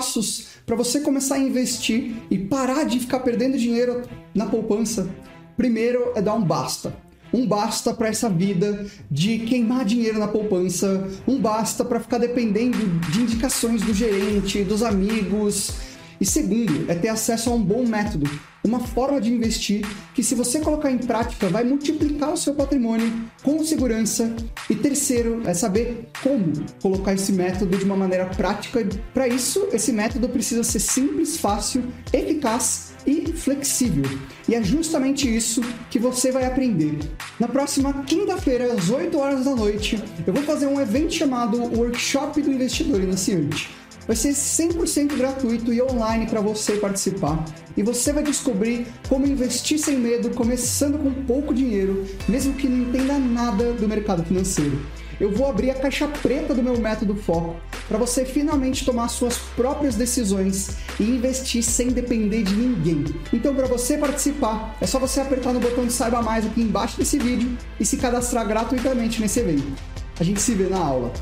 Passos para você começar a investir e parar de ficar perdendo dinheiro na poupança. Primeiro é dar um basta. Um basta para essa vida de queimar dinheiro na poupança, um basta para ficar dependendo de indicações do gerente, dos amigos. E segundo, é ter acesso a um bom método uma forma de investir que, se você colocar em prática, vai multiplicar o seu patrimônio com segurança. E terceiro, é saber como colocar esse método de uma maneira prática. Para isso, esse método precisa ser simples, fácil, eficaz e flexível. E é justamente isso que você vai aprender. Na próxima quinta-feira, às 8 horas da noite, eu vou fazer um evento chamado Workshop do Investidor Iniciante. Vai ser 100% gratuito e online para você participar. E você vai descobrir como investir sem medo, começando com pouco dinheiro, mesmo que não entenda nada do mercado financeiro. Eu vou abrir a caixa preta do meu método Foco para você finalmente tomar suas próprias decisões e investir sem depender de ninguém. Então, para você participar, é só você apertar no botão de saiba mais aqui embaixo desse vídeo e se cadastrar gratuitamente nesse evento. A gente se vê na aula.